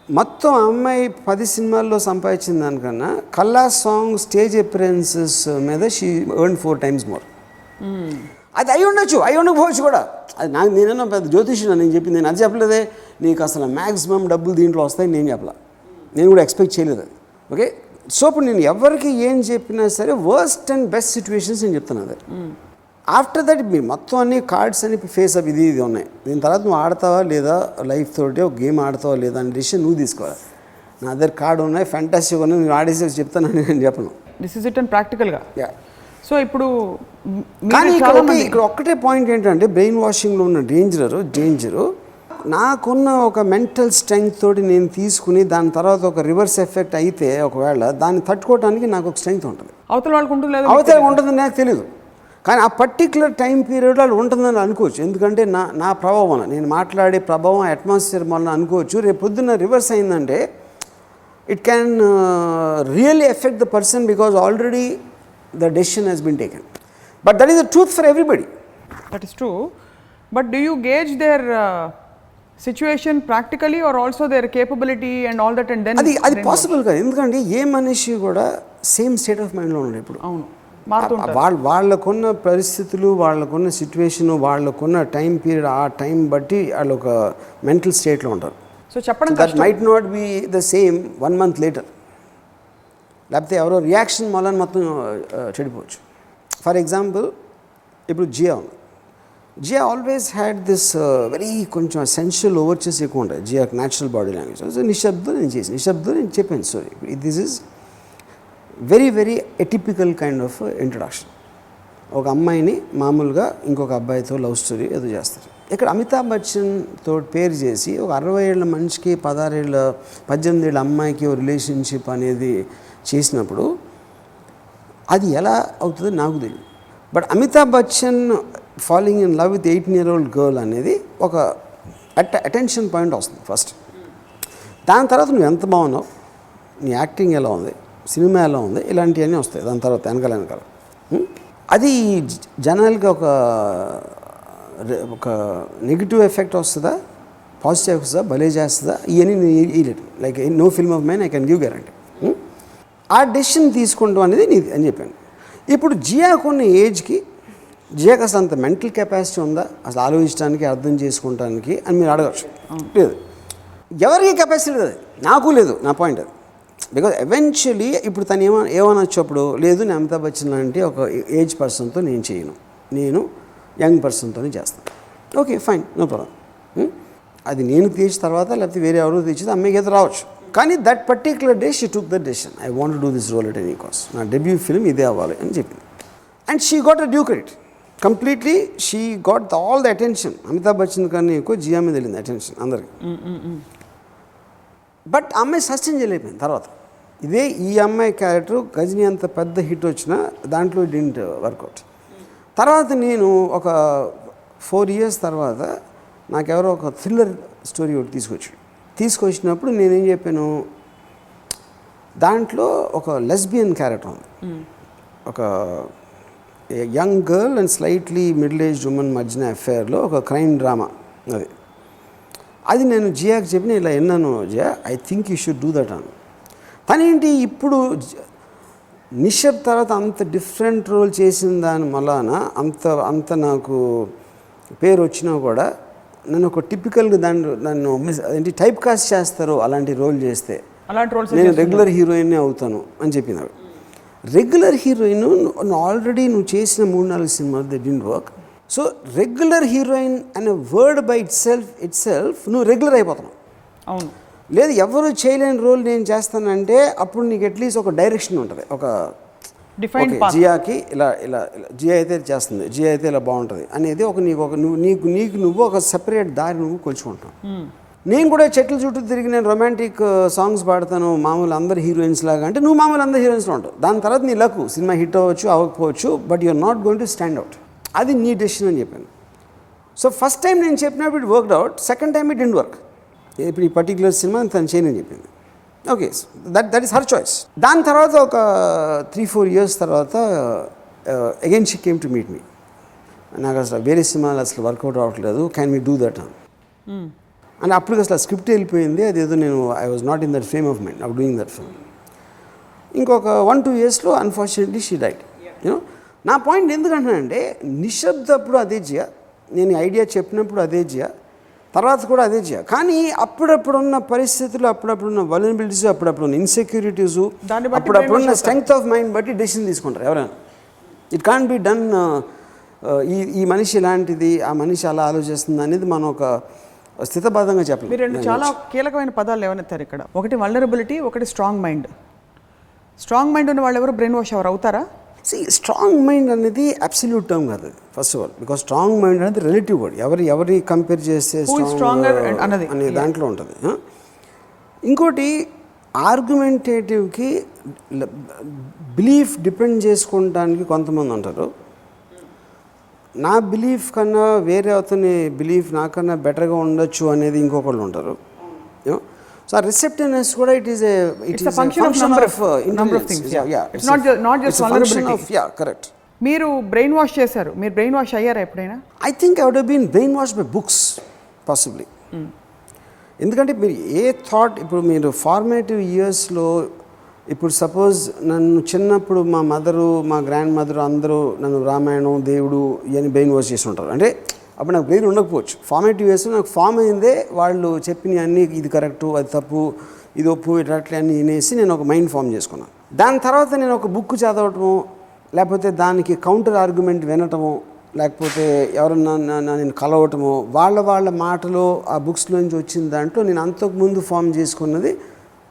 [SPEAKER 2] మొత్తం అమ్మాయి పది సినిమాల్లో సంపాదించిన దానికన్నా కల్లాస్ సాంగ్ స్టేజ్ అపిరెన్సెస్ మీద she earn four times more. అది అయి ఉండొచ్చు అయి ఉండకపోవచ్చు కూడా. అది నాకు నేనన్నా పెద్ద జ్యోతిష్యుడు నేను చెప్పింది నేను అది చెప్పలేదే. నీకు అసలు మ్యాక్సిమం డబ్బులు దీంట్లో వస్తాయని నేను చెప్పలా. నేను కూడా ఎక్స్పెక్ట్ చేయలేదు అది. ఓకే సో ఇప్పుడు నేను ఎవరికి ఏం చెప్పినా సరే వర్స్ట్ అండ్ బెస్ట్ సిచ్యువేషన్స్ నేను చెప్తాను అది. ఆఫ్టర్ దట్ మీ మొత్తం అన్ని కార్డ్స్ అని ఫేస్ అప్ ఇది ఇది ఉన్నాయి. దీని తర్వాత నువ్వు ఆడతావా లేదా లైఫ్ తోటి ఒక గేమ్ ఆడతావా లేదా అనే డిసిషన్ నువ్వు తీసుకోవాలి. నా దగ్గర కార్డు ఉన్నాయి ఫ్యాంటాసిక్ ఉన్నాయి నువ్వు ఆడేసి చెప్తానని నేను చెప్పను.
[SPEAKER 1] దిస్ ఇస్ ఇట్ అండ్ ప్రాక్టికల్గా
[SPEAKER 2] యా
[SPEAKER 1] సో ఇప్పుడు
[SPEAKER 2] కానీ ఇక్కడ ఒక్కటే పాయింట్ ఏంటంటే బ్రెయిన్ వాషింగ్లో ఉన్న డేంజరు డేంజరు నాకున్న ఒక మెంటల్ స్ట్రెంగ్త్ తోటి నేను తీసుకుని దాని తర్వాత ఒక రివర్స్ ఎఫెక్ట్ అయితే ఒకవేళ దాన్ని తట్టుకోవడానికి నాకు ఒక స్ట్రెంగ్త్ ఉంటుంది.
[SPEAKER 1] అవతల వాళ్ళకు ఉంటుంది
[SPEAKER 2] అవతల ఉంటుందని నాకు తెలియదు కానీ ఆ పర్టికులర్ టైం పీరియడ్లో ఉంటుందని అనుకోవచ్చు. ఎందుకంటే నా నా ప్రభావం నేను మాట్లాడే ప్రభావం అట్మాస్ఫియర్ వలన అనుకోవచ్చు. రేపు పొద్దున్న రివర్స్ అయిందంటే it can really affect the person because already the decision he's been taken but that is the truth for everybody
[SPEAKER 1] that is true but do you gauge their situation practically or also their capability and all that and then
[SPEAKER 2] అది అది పాసిబుల్ కాదు. ఎందుకంటే ఏ మనిషి కూడా సేమ్ స్టేట్ ఆఫ్ మైండ్లో ఉన్నాడు ఇప్పుడు.
[SPEAKER 1] అవును.
[SPEAKER 2] వాళ్ళ వాళ్ళకున్న పరిస్థితులు వాళ్ళకున్న సిచ్యువేషను వాళ్ళకున్న టైం పీరియడ్ ఆ టైం బట్టి వాళ్ళు ఒక మెంటల్ స్టేట్లో ఉంటారు.
[SPEAKER 1] సో చెప్పడం
[SPEAKER 2] that might not be the same one month later లేకపోతే ఎవరో రియాక్షన్ వలన మొత్తం చెడిపోవచ్చు. ఫర్ ఎగ్జాంపుల్ ఇప్పుడు జియా ఉంది. Jiah always had this very కొంచెం సెన్షియల్ ఓవర్చెస్ ఎక్కువ ఉంటాయి. జియాకి న్యాచురల్ బాడీ లాంగ్వేజ్ సో నిశ్శబ్దం నేను చేసి నిశ్శబ్దం నేను చెప్పాను sorry this is very very atypical kind of introduction ఒక అమ్మాయిని మామూలుగా ఇంకొక అబ్బాయితో లవ్ స్టోరీ ఏదో చేస్తారు. ఇక్కడ అమితాబ్ బచ్చన్ తోటి పేరు చేసి ఒక అరవై ఏళ్ళ మనిషికి పదహారేళ్ళ పద్దెనిమిది ఏళ్ళ అమ్మాయికి ఒక రిలేషన్షిప్ అనేది చేసినప్పుడు అది ఎలా అవుతుందో నాకు తెలియదు but Amitabh Bachchan following in love with eighteen year old girl అనేది ఒక అట్ అటెన్షన్ పాయింట్ వస్తుంది ఫస్ట్ దాని తర్వాత నువ్వు ఎంత బాగున్నావు? నీ యాక్టింగ్ ఎలా ఉంది? సినిమా ఎలా ఉంది? ఇలాంటివన్నీ వస్తాయి దాని తర్వాత వెనకాల వెనకాల. అది జ- జనాలకి ఒక ఒక నెగిటివ్ ఎఫెక్ట్ వస్తుందా? పాజిటివ్ వస్తుందా? భలే చేస్తుందా? ఇవన్నీ నేను like no film of mine I can give guarantee ఆ డెసిషన్ తీసుకుంటాం అనేది నీది అని చెప్పాను. ఇప్పుడు జియాకు ఉన్న ఏజ్కి జియాకి అసలు అంత మెంటల్ కెపాసిటీ ఉందా? అసలు ఆలోచించడానికి అర్థం చేసుకుంటానికి అని మీరు అడగచ్చు లేదు. ఎవరికి కెపాసిటీ లేదు నాకు లేదు నా పాయింట్ అది. బికాజ్ ఎవెన్చువలీ ఇప్పుడు తను ఏమ ఏమనొచ్చు అప్పుడు లేదు నేను అమితాబ్ బచ్చన్ లాంటి ఒక ఏజ్ పర్సన్తో నేను చేయను. నేను యంగ్ పర్సన్తోనే చేస్తాను. ఓకే ఫైన్ నో ప్రాబ్లం అది నేను తీసిన తర్వాత లేకపోతే వేరే ఎవరో తీసేది అమ్మాయికి అయితే రావచ్చు. కానీ that particular day she took the decision I want do this role at any cost నా డెబ్యూ ఫిల్మ్ ఇదే అవ్వాలి అని చెప్పింది. And she got a due credit completely she got the all the attention Amitabh Bachchan కన్నా ఎక్కువ జియా మీద వెళ్ళింది అటెన్షన్ అందరికి. బట్ అమ్మాయి సస్టైన్ చేయలేకపోయింది తర్వాత. ఇదే ఈ అమ్మాయి క్యారెక్టర్ గజనీ అంత పెద్ద హిట్ వచ్చినా దాంట్లో డింట్ వర్కౌట్ తర్వాత నేను ఒక ఫోర్ ఇయర్స్ తర్వాత నాకెవరో ఒక థ్రిల్లర్ స్టోరీ ఒకటి తీసుకొచ్చాడు. తీసుకొచ్చినప్పుడు నేనేం చెప్పాను? దాంట్లో ఒక లెస్బియన్ క్యారెక్టర్ ఉంది. ఒక young girl and slightly middle age women మధ్యన అఫేర్లో ఒక క్రైమ్ డ్రామా అది. అది నేను జియాకి చెప్పిన ఇలా విన్నాను Jiah I think you should do that అను తనేంటి ఇప్పుడు నిషబ్ తర్వాత అంత డిఫరెంట్ రోల్ చేసిన దాని వలన అంత అంత నాకు పేరు వచ్చినా కూడా నన్ను ఒక టిపికల్గా దాన్ని నన్ను మిస్ ఏంటి టైప్ కాస్ట్ చేస్తారు అలాంటి రోల్ చేస్తే
[SPEAKER 1] అలాంటి రోల్స్
[SPEAKER 2] నేను రెగ్యులర్ హీరోయిన్నే అవుతాను అని చెప్పిన రెగ్యులర్ హీరోయిన్ ఆల్రెడీ నువ్వు చేసిన మూడు నాలుగు సినిమాలు they didn't work so regular heroine అనే word by itself itself నువ్వు రెగ్యులర్ అయిపోతున్నావు.
[SPEAKER 1] అవును.
[SPEAKER 2] లేదు ఎవరు చేయలేని రోల్ నేను చేస్తానంటే అప్పుడు నీకు అట్లీస్ట్ ఒక డైరెక్షన్ ఉంటుంది ఒక జియాకి ఇలా ఇలా జియా అయితే చేస్తుంది జియా అయితే ఇలా బాగుంటుంది అనేది ఒక నీకు ఒక నువ్వు నీకు నీకు నువ్వు ఒక సెపరేట్ దారి నువ్వు కొలుచుకుంటావు నేను కూడా చెట్ల చుట్టూ తిరిగి నేను రొమాంటిక్ సాంగ్స్ పాడతాను మామూలు అందరు హీరోయిన్స్ లాగా అంటే నువ్వు మామూలు అందరు హీరోయిన్స్లో ఉంటావు. దాని తర్వాత నీ లక్ సినిమా హిట్ అవ్వచ్చు అవ్వకపోవచ్చు but you're not going to stand out అది నీ డెసిషన్ అని చెప్పాను. సో ఫస్ట్ టైం నేను చెప్పినప్పుడు it worked out second time it didn't work ఇప్పుడు ఈ పర్టికులర్ సినిమా తను చేయనని చెప్పింది. Okay that that is her choice దాని తర్వాత ఒక త్రీ ఫోర్ ఇయర్స్ తర్వాత again she came to meet me నాకు అసలు వేరే సినిమాలు అసలు వర్కౌట్ అవ్వట్లేదు క్యాన్ మీ డూ దట్ అని అప్పుడు అసలు స్క్రిప్ట్ వెళ్ళిపోయింది. అదేదో నేను I was not in that frame of mind of doing that film ఇంకొక వన్ టూ ఇయర్స్లో unfortunately she died you know నా పాయింట్ ఎందుకంటానంటే నిశ్శబ్దప్పుడు అదే చేయ నేను ఐడియా చెప్పినప్పుడు అదే చేయ తర్వాత కూడా అదే చేయ కానీ అప్పుడప్పుడున్న పరిస్థితులు అప్పుడప్పుడున్న వలనబిలిటీస్ అప్పుడప్పుడున్న ఇన్సెక్యూరిటీస్ అప్పుడప్పుడున్న స్ట్రెంగ్త్ ఆఫ్ మైండ్ బట్టి డెసిషన్ తీసుకుంటారు ఎవరైనా. ఇట్ కాన్ బి డన్ ఈ ఈ మనిషి ఇలాంటిది ఆ మనిషి అలా ఆలోచిస్తుంది అనేది మనం ఒక స్థితబద్ధంగా చెప్పలేం.
[SPEAKER 1] మీరు రెండు చాలా కీలకమైన పదాలు లేవనెత్తారు ఇక్కడ. ఒకటి వల్నరబిలిటీ ఒకటి స్ట్రాంగ్ మైండ్ స్ట్రాంగ్ మైండ్ ఉన్న వాళ్ళు ఎవరు బ్రెయిన్ వాష్ ఎవరు అవుతారా?
[SPEAKER 2] సి స్ట్రాంగ్ మైండ్ అనేది అబ్సల్యూట్ టర్మ్ కాదు first of all because strong mind అనేది రిలేటివ్ వర్డ్ ఎవరి ఎవరి కంపేర్ చేస్తే స్ట్రాంగ్. అనే దాంట్లో ఉంటుంది? ఇంకోటి ఆర్గ్యుమెంటేటివ్కి బిలీఫ్ డిపెండ్ చేసుకోవడానికి కొంతమంది ఉంటారు నా బిలీఫ్ కన్నా వేరే అతని బిలీఫ్ నాకన్నా బెటర్గా ఉండొచ్చు అనేది ఇంకొకళ్ళు ఉంటారు సో ఆ రిసెప్టివ్నెస్ కూడా it is
[SPEAKER 1] It's a function of number of- number of things, yeah. It's not ju- not just vulnerability.
[SPEAKER 2] Yeah correct
[SPEAKER 1] మీరు బ్రెయిన్ వాష్ చేశారు. మీరు బ్రెయిన్ వాష్ అయ్యారా ఎప్పుడైనా?
[SPEAKER 2] I think I would been brain wash by books possibly ఎందుకంటే మీరు ఏ థాట్ ఇప్పుడు మీరు ఫార్మేటివ్ ఇయర్స్లో ఇప్పుడు సపోజ్ నన్ను చిన్నప్పుడు మా మదరు మా గ్రాండ్ మదర్ అందరూ నన్ను రామాయణం దేవుడు ఇవన్నీ బ్రెయిన్ వాష్ చేసి ఉంటారు. అంటే అప్పుడు నాకు బ్రెయిన్ ఉండకపోవచ్చు. ఫార్మేటివ్ వేస్తే నాకు ఫామ్ అయిందే వాళ్ళు చెప్పిన అన్నీ ఇది కరెక్టు అది తప్పు ఇది ఒప్పు ఇట్లా అన్నీ వినేసి నేను ఒక మైండ్ ఫామ్ చేసుకున్నాను. దాని తర్వాత నేను ఒక బుక్ చదవటము లేకపోతే దానికి కౌంటర్ ఆర్గ్యుమెంట్ వినటము లేకపోతే ఎవరన్నా నేను కలవటము వాళ్ళ వాళ్ళ మాటలో ఆ బుక్స్లోంచి వచ్చిన దాంట్లో నేను అంతకుముందు ఫామ్ చేసుకున్నది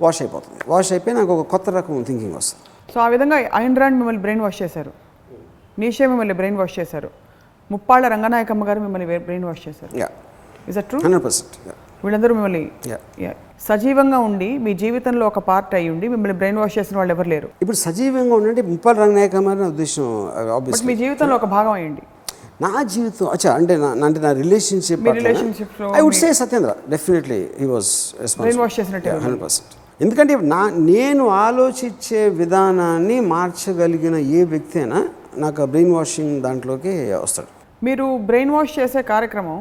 [SPEAKER 2] వాష్ అయిపోతుంది. వాష్ అయిపోయి నాకు ఒక కొత్త రకం థింకింగ్ వస్తుంది.
[SPEAKER 1] సో ఆ విధంగా ఐన్ రాండ్ మిమ్మల్ని బ్రెయిన్ వాష్ చేశారు. నీషే మిమ్మల్ని బ్రెయిన్ వాష్ చేశారు. ముప్పాళ్ళ రంగనాయకమ్మ గారు మిమ్మల్ని బ్రెయిన్ వాష్ చేశారు.
[SPEAKER 2] Yeah
[SPEAKER 1] is true
[SPEAKER 2] hundred percent
[SPEAKER 1] వీళ్ళందరూ మిమ్మల్ని. సజీవంగా ఉండి మీ జీవితంలో ఒక పార్ట్ అయి ఉండి మిమ్మల్ని బ్రెయిన్ వాష్ చేసిన వాళ్ళు ఎవరు లేరు?
[SPEAKER 2] ఇప్పుడు సజీవంగా ఉండంటే ముప్పల్ రంగనాయక నా ఉద్దేశం ఆబ్వియస్లీ
[SPEAKER 1] మీ జీవితంలో ఒక భాగం అయ్యండి.
[SPEAKER 2] నా జీవితం అచ్చా అంటే నా అంటే నా relationship I would say Satyendra definitely he was
[SPEAKER 1] Brain wash చేసినట్టే
[SPEAKER 2] హండ్రెడ్ పర్సెంట్ ఎందుకంటే నా నేను ఆలోచించే విధానాన్ని మార్చగలిగిన ఏ వ్యక్తి అయినా నాకు బ్రెయిన్ వాషింగ్ దాంట్లోకి వస్తాడు.
[SPEAKER 1] మీరు బ్రెయిన్ వాష్ చేసే కార్యక్రమం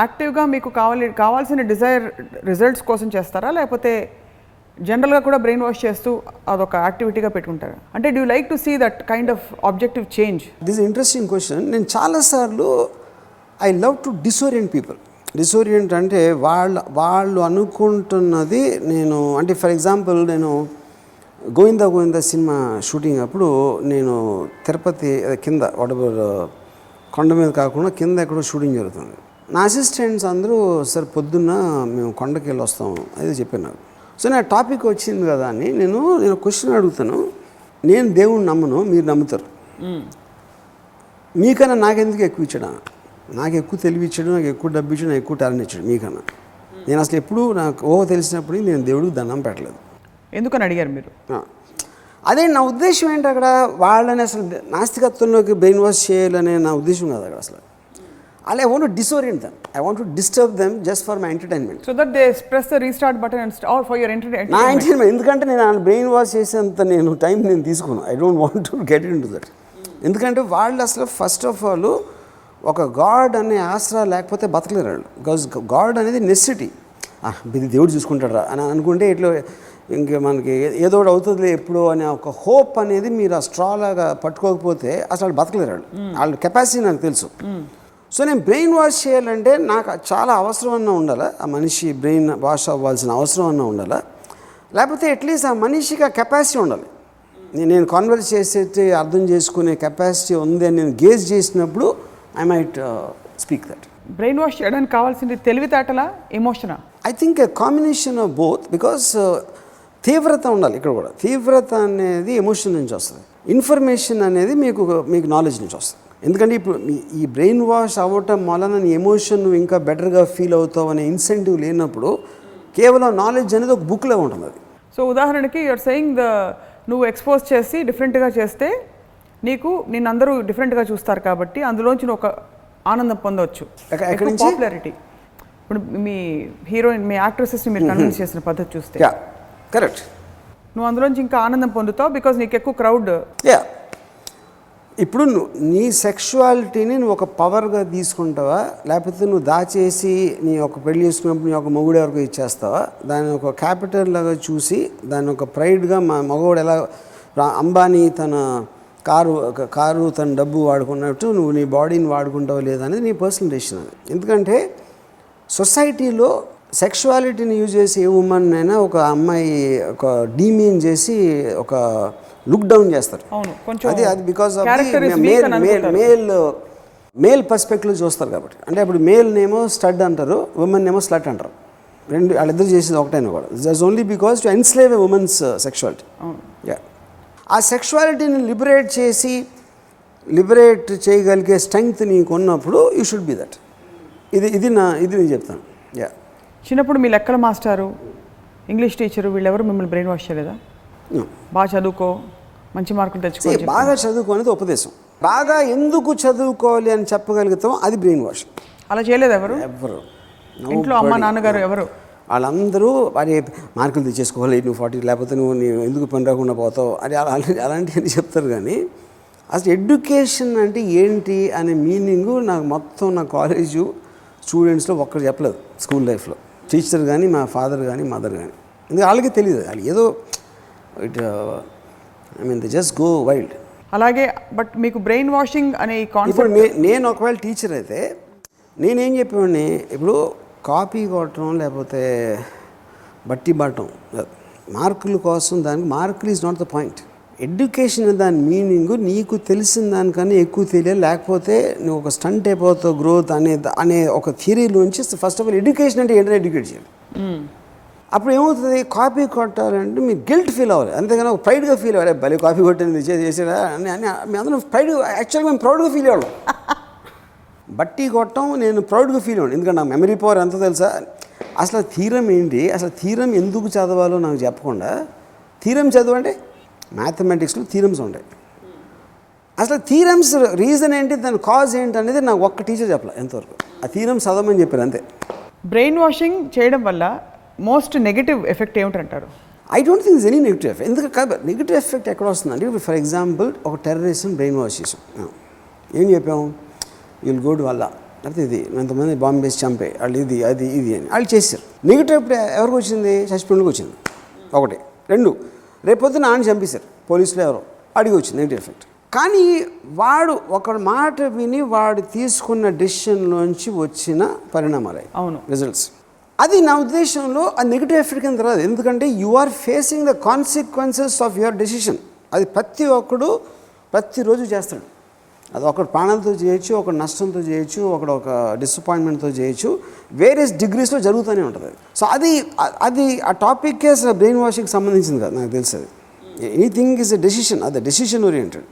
[SPEAKER 1] యాక్టివ్గా మీకు కావాలి కావాల్సిన డిజైర్ రిజల్ట్స్ కోసం చేస్తారా? లేకపోతే జనరల్గా కూడా బ్రెయిన్ వాష్ చేస్తూ అదొక యాక్టివిటీగా పెట్టుకుంటారా? అంటే do like to see that kind of objective change
[SPEAKER 2] this interesting question నేను చాలాసార్లు I love to disorient people disorient అంటే వాళ్ళ వాళ్ళు అనుకుంటున్నది నేను అంటే ఫర్ ఎగ్జాంపుల్ నేను గోవిందా గోవిందా సినిమా షూటింగ్ అప్పుడు నేను తిరుపతి కింద వాటెవర్ కొండ మీద కాకుండా కింద ఎక్కడో షూటింగ్ జరుగుతుంది. నా అసిస్టెంట్స్ అందరూ సార్ పొద్దున్న మేము కొండకి వెళ్ళి వస్తాం అది చెప్పాను నాకు. సో నా టాపిక్ వచ్చింది కదా అని నేను నేను క్వశ్చన్ అడుగుతాను. నేను దేవుణ్ణి నమ్మను మీరు నమ్ముతారు. మీకన్నా నాకెందుకు ఎక్కువ ఇచ్చాడా? నాకు ఎక్కువ తెలివి ఇచ్చాడు నాకు ఎక్కువ డబ్బు ఇచ్చాడు నాకు ఎక్కువ టాలెంట్ ఇచ్చాడు మీకన్నా. నేను అసలు ఎప్పుడు నాకు ఓ తెలిసినప్పుడు నేను దేవుడికి దండం పెట్టలేదు.
[SPEAKER 1] ఎందుకని అడిగారు మీరు.
[SPEAKER 2] అదే నా ఉద్దేశం ఏంటి అక్కడ? వాళ్ళని అసలు నాస్తికత్వంలోకి బ్రెయిన్ వాష్ చేయాలనే నా ఉద్దేశం కాదు అక్కడ అసలు. అలా I want disorient them I want to disturb them just for my entertainment
[SPEAKER 1] so that they press the restart button and or for your
[SPEAKER 2] నా
[SPEAKER 1] ఎంటర్టైన్మెంట్
[SPEAKER 2] ఎంటర్టైన్మెంట్ ఎందుకంటే నేను బ్రెయిన్ వాష్ చేసేంత నేను టైం నేను తీసుకున్నాను I don't want to get into that ఎందుకంటే వాళ్ళు అసలు ఫస్ట్ ఆఫ్ ఆల్ ఒక గాడ్ అనే ఆసరా లేకపోతే బతకలేరు వాళ్ళు. బికాజ్ గాడ్ అనేది నెసిటీ ఇది దేవుడు చూసుకుంటాడు రా అని అనుకుంటే ఇట్లా ఇంక మనకి ఏదో ఒకటి అవుతుందిలే ఎప్పుడో అనే ఒక హోప్ అనేది మీరు ఆ స్ట్రాలాగా పట్టుకోకపోతే అసలు వాళ్ళు బతకలేరు వాళ్ళు. వాళ్ళ కెపాసిటీ నాకు తెలుసు. సో నేను బ్రెయిన్ వాష్ చేయాలంటే నాకు చాలా అవసరం అన్న ఉండాలి? ఆ మనిషి బ్రెయిన్ వాష్ అవ్వాల్సిన అవసరం అన్న ఉండాలి? లేకపోతే అట్లీస్ట్ ఆ మనిషికి ఆ కెపాసిటీ ఉండాలి. నేను కాన్వర్స్ చేసేటి అర్థం చేసుకునే కెపాసిటీ ఉంది అని నేను గేజ్ చేసినప్పుడు I might speak that
[SPEAKER 1] brain wash చేయడానికి కావాల్సింది తెలివితేటలా ఎమోషనా
[SPEAKER 2] I think a combination of both because తీవ్రత ఉండాలి ఇక్కడ కూడా. తీవ్రత అనేది ఎమోషన్ నుంచి వస్తుంది. ఇన్ఫర్మేషన్ అనేది మీకు మీకు నాలెడ్జ్ నుంచి వస్తుంది. ఎందుకంటే ఇప్పుడు ఈ బ్రెయిన్ వాష్ అవ్వటం వలన నీ ఎమోషన్ నువ్వు ఇంకా బెటర్గా ఫీల్ అవుతావు అనే ఇన్సెంటివ్ లేనప్పుడు కేవలం నాలెడ్జ్ అనేది ఒక బుక్లో ఉంటుంది అది.
[SPEAKER 1] సో ఉదాహరణకి యూఆర్ సెయింగ్ ద నువ్వు ఎక్స్పోజ్ చేసి డిఫరెంట్గా చేస్తే నీకు నిన్ను అందరూ డిఫరెంట్గా చూస్తారు కాబట్టి అందులోంచి నువ్వు ఒక ఆనందం పొందవచ్చు? పాపులారిటీ ఇప్పుడు మీ హీరోయిన్ మీ యాక్ట్రెసెస్ని మీరు కన్విన్స్ చేసిన పద్ధతి చూస్తే.
[SPEAKER 2] కరెక్ట్
[SPEAKER 1] నువ్వు అందులోంచి ఇంకా ఆనందం పొందుతావు బికాజ్ నీకు ఎక్కువ క్రౌడ్
[SPEAKER 2] యా ఇప్పుడు నీ సెక్షువాలిటీని నువ్వు ఒక పవర్గా తీసుకుంటావా? లేకపోతే నువ్వు దాచేసి నీ ఒక పెళ్ళి చేసుకున్నప్పుడు నీ ఒక మొగుడు ఎవరికి ఇచ్చేస్తావా? దాన్ని ఒక క్యాపిటల్ లాగా చూసి దాన్ని ఒక ప్రైడ్గా మా మగవాడు ఎలా అంబానీ తన కారు ఒక కారు తన డబ్బు వాడుకున్నట్టు నువ్వు నీ బాడీని వాడుకుంటావో లేదనేది నీ పర్సనల్ డెసిషన్ అది. ఎందుకంటే సొసైటీలో సెక్షువాలిటీని యూజ్ చేసి ఏ ఉమెన్ అయినా ఒక అమ్మాయి ఒక డీమీన్ చేసి ఒక లుక్ డౌన్ చేస్తారు. అది అది because of male male. Male male perspective చూస్తారు కాబట్టి. అంటే ఇప్పుడు మేల్ నేమో స్టడ్ అంటారు ఉమెన్ నేమో స్లట్ అంటారు. రెండు వాళ్ళిద్దరు చేసేది ఒకటైనా కూడా. Just only because to enslave a women's sexuality yeah ఆ సెక్షువాలిటీని లిబరేట్ చేసి లిబరేట్ చేయగలిగే స్ట్రెంగ్త్ నీకు ఉన్నప్పుడు యూ షుడ్ బి దట్ ఇది ఇది నా ఇది నేను చెప్తాను. యా
[SPEAKER 1] చిన్నప్పుడు మీ లెక్కల మాస్టారు ఇంగ్లీష్ టీచరు వీళ్ళెవరు మిమ్మల్ని బ్రెయిన్ వాష్ చేయలేదా? బాగా చదువుకో మంచి మార్కులు తెచ్చుకో.
[SPEAKER 2] బాగా చదువుకోనేది ఉపదేశం. బాగా ఎందుకు చదువుకోవాలి అని చెప్పగలుగుతాం అది బ్రెయిన్ వాష్
[SPEAKER 1] అలా చేయలేదు ఎవరు?
[SPEAKER 2] ఎవరు?
[SPEAKER 1] ఇంట్లో అమ్మ నాన్నగారు ఎవరు?
[SPEAKER 2] వాళ్ళందరూ వారి మార్కులు తెచ్చేసుకోవాలి నువ్వు ఫార్టీ లేకపోతే నువ్వు నీ ఎందుకు పని రాకుండా పోతావు? అని అలా అలాంటివన్నీ చెప్తారు కానీ అసలు ఎడ్యుకేషన్ అంటే ఏంటి అనే మీనింగు నాకు మొత్తం నా కాలేజు స్టూడెంట్స్లో ఒక్కరు చెప్పలేదు స్కూల్ లైఫ్లో టీచర్ కానీ మా ఫాదర్ కానీ మదర్ కానీ. ఎందుకంటే వాళ్ళకి తెలియదు వాళ్ళు ఏదో it I mean the just go wild
[SPEAKER 1] అలాగే బట్ మీకు బ్రెయిన్ వాషింగ్ అనే
[SPEAKER 2] ఇప్పుడు నేను ఒకవేళ టీచర్ అయితే నేనేం చెప్పేవాడిని? ఇప్పుడు కాపీ కొట్టడం లేకపోతే బట్టి పట్టడం మార్కుల కోసం దానికి మార్కులు is not the point education దాని మీనింగ్ నీకు తెలిసిన దానికన్నా ఎక్కువ తెలియాలి. లేకపోతే నువ్వు ఒక స్టంట్ అయిపోతావు గ్రోత్ అనే అనే ఒక థియరీలోంచి ఫస్ట్ ఆఫ్ ఆల్ ఎడ్యుకేషన్ అంటే ఏంటంటే ఎడ్యుకేట్ చేయాలి. అప్పుడు ఏమవుతుంది? కాపీ కొట్టాలంటే మీరు గిల్ట్ ఫీల్ అవ్వాలి. అంతేగాని ఒక ప్రైడ్గా ఫీల్ అవ్వాలి. భలే కాపీ కొట్టింది చేసారా అని అని మీ అందరం ప్రైడ్ యాక్చువల్గా మేము ప్రౌడ్గా ఫీల్ అవ్వడం బట్టి కొట్టడం నేను ప్రౌడ్గా ఫీల్ అవ్వండి ఎందుకంటే నా మెమరీ పవర్ ఎంత తెలుసా? అసలు థీరం ఏంటి? అసలు థీరం ఎందుకు చదవాలో నాకు చెప్పకుండా థీరం చదవండి మ్యాథమెటిక్స్లో థీరమ్స్ ఉంటాయి అసలు థీరమ్స్ రీజన్ ఏంటి దాని కాజ్ ఏంటి అనేది నాకు ఒక్క టీచర్ చెప్పలే ఎంతవరకు ఆ థీరం చదవమని చెప్పారు అంతే.
[SPEAKER 1] బ్రెయిన్ వాషింగ్ చేయడం వల్ల most negative effect ఏమిటంటారు?
[SPEAKER 2] I don't think any negative effect ఎందుకు కాదు నెగిటివ్ ఎఫెక్ట్ ఎక్కడ వస్తుందంటే ఇప్పుడు ఫర్ ఎగ్జాంపుల్ ఒక టెర్రరిస్ట్ని బ్రెయిన్ వాష్ చేసాం. ఏం చెప్పాము వీళ్ళు గోడు వల్ల లేకపోతే ఇది ఎంతమంది బాంబు వేసి చంపే వాళ్ళు ఇది అది ఇది అని. వాళ్ళు చేశారు. నెగిటివ్ ఎప్పుడు ఎవరికి వచ్చింది? చచ్చిపోయినకి వచ్చింది. ఒకటి. రెండు. రేపొద్దున ఆయన చంపేశారు. పోలీసులు ఎవరో. అడిగి వచ్చింది నెగిటివ్ ఎఫెక్ట్? కానీ వాడు ఒక మాట విని వాడు తీసుకున్న డెసిషన్లోంచి వచ్చిన పరిణామాలు.
[SPEAKER 1] అవును.
[SPEAKER 2] రిజల్ట్స్. అది నా ఉద్దేశంలో ఆ నెగిటివ్ ఎఫెక్ట్ కింద రాదు. ఎందుకంటే you are facing the consequences of your decision. అది ప్రతి ఒక్కడు ప్రతిరోజు చేస్తాడు. అది ఒకడు ప్రాణాలతో చేయొచ్చు ఒకడు నష్టంతో చేయొచ్చు ఒకడు ఒక డిసప్పాయింట్మెంట్తో చేయొచ్చు వేరియస్ డిగ్రీస్లో జరుగుతూనే ఉంటుంది సో అది అది ఆ టాపిక్కే అసలు బ్రెయిన్ వాషింగ్కి సంబంధించింది కాదు నాకు తెలుసు అది. ఎనీథింగ్ ఈజ్ ఎ డెసిషన్ అది డెసిషన్ ఓరియంటెడ్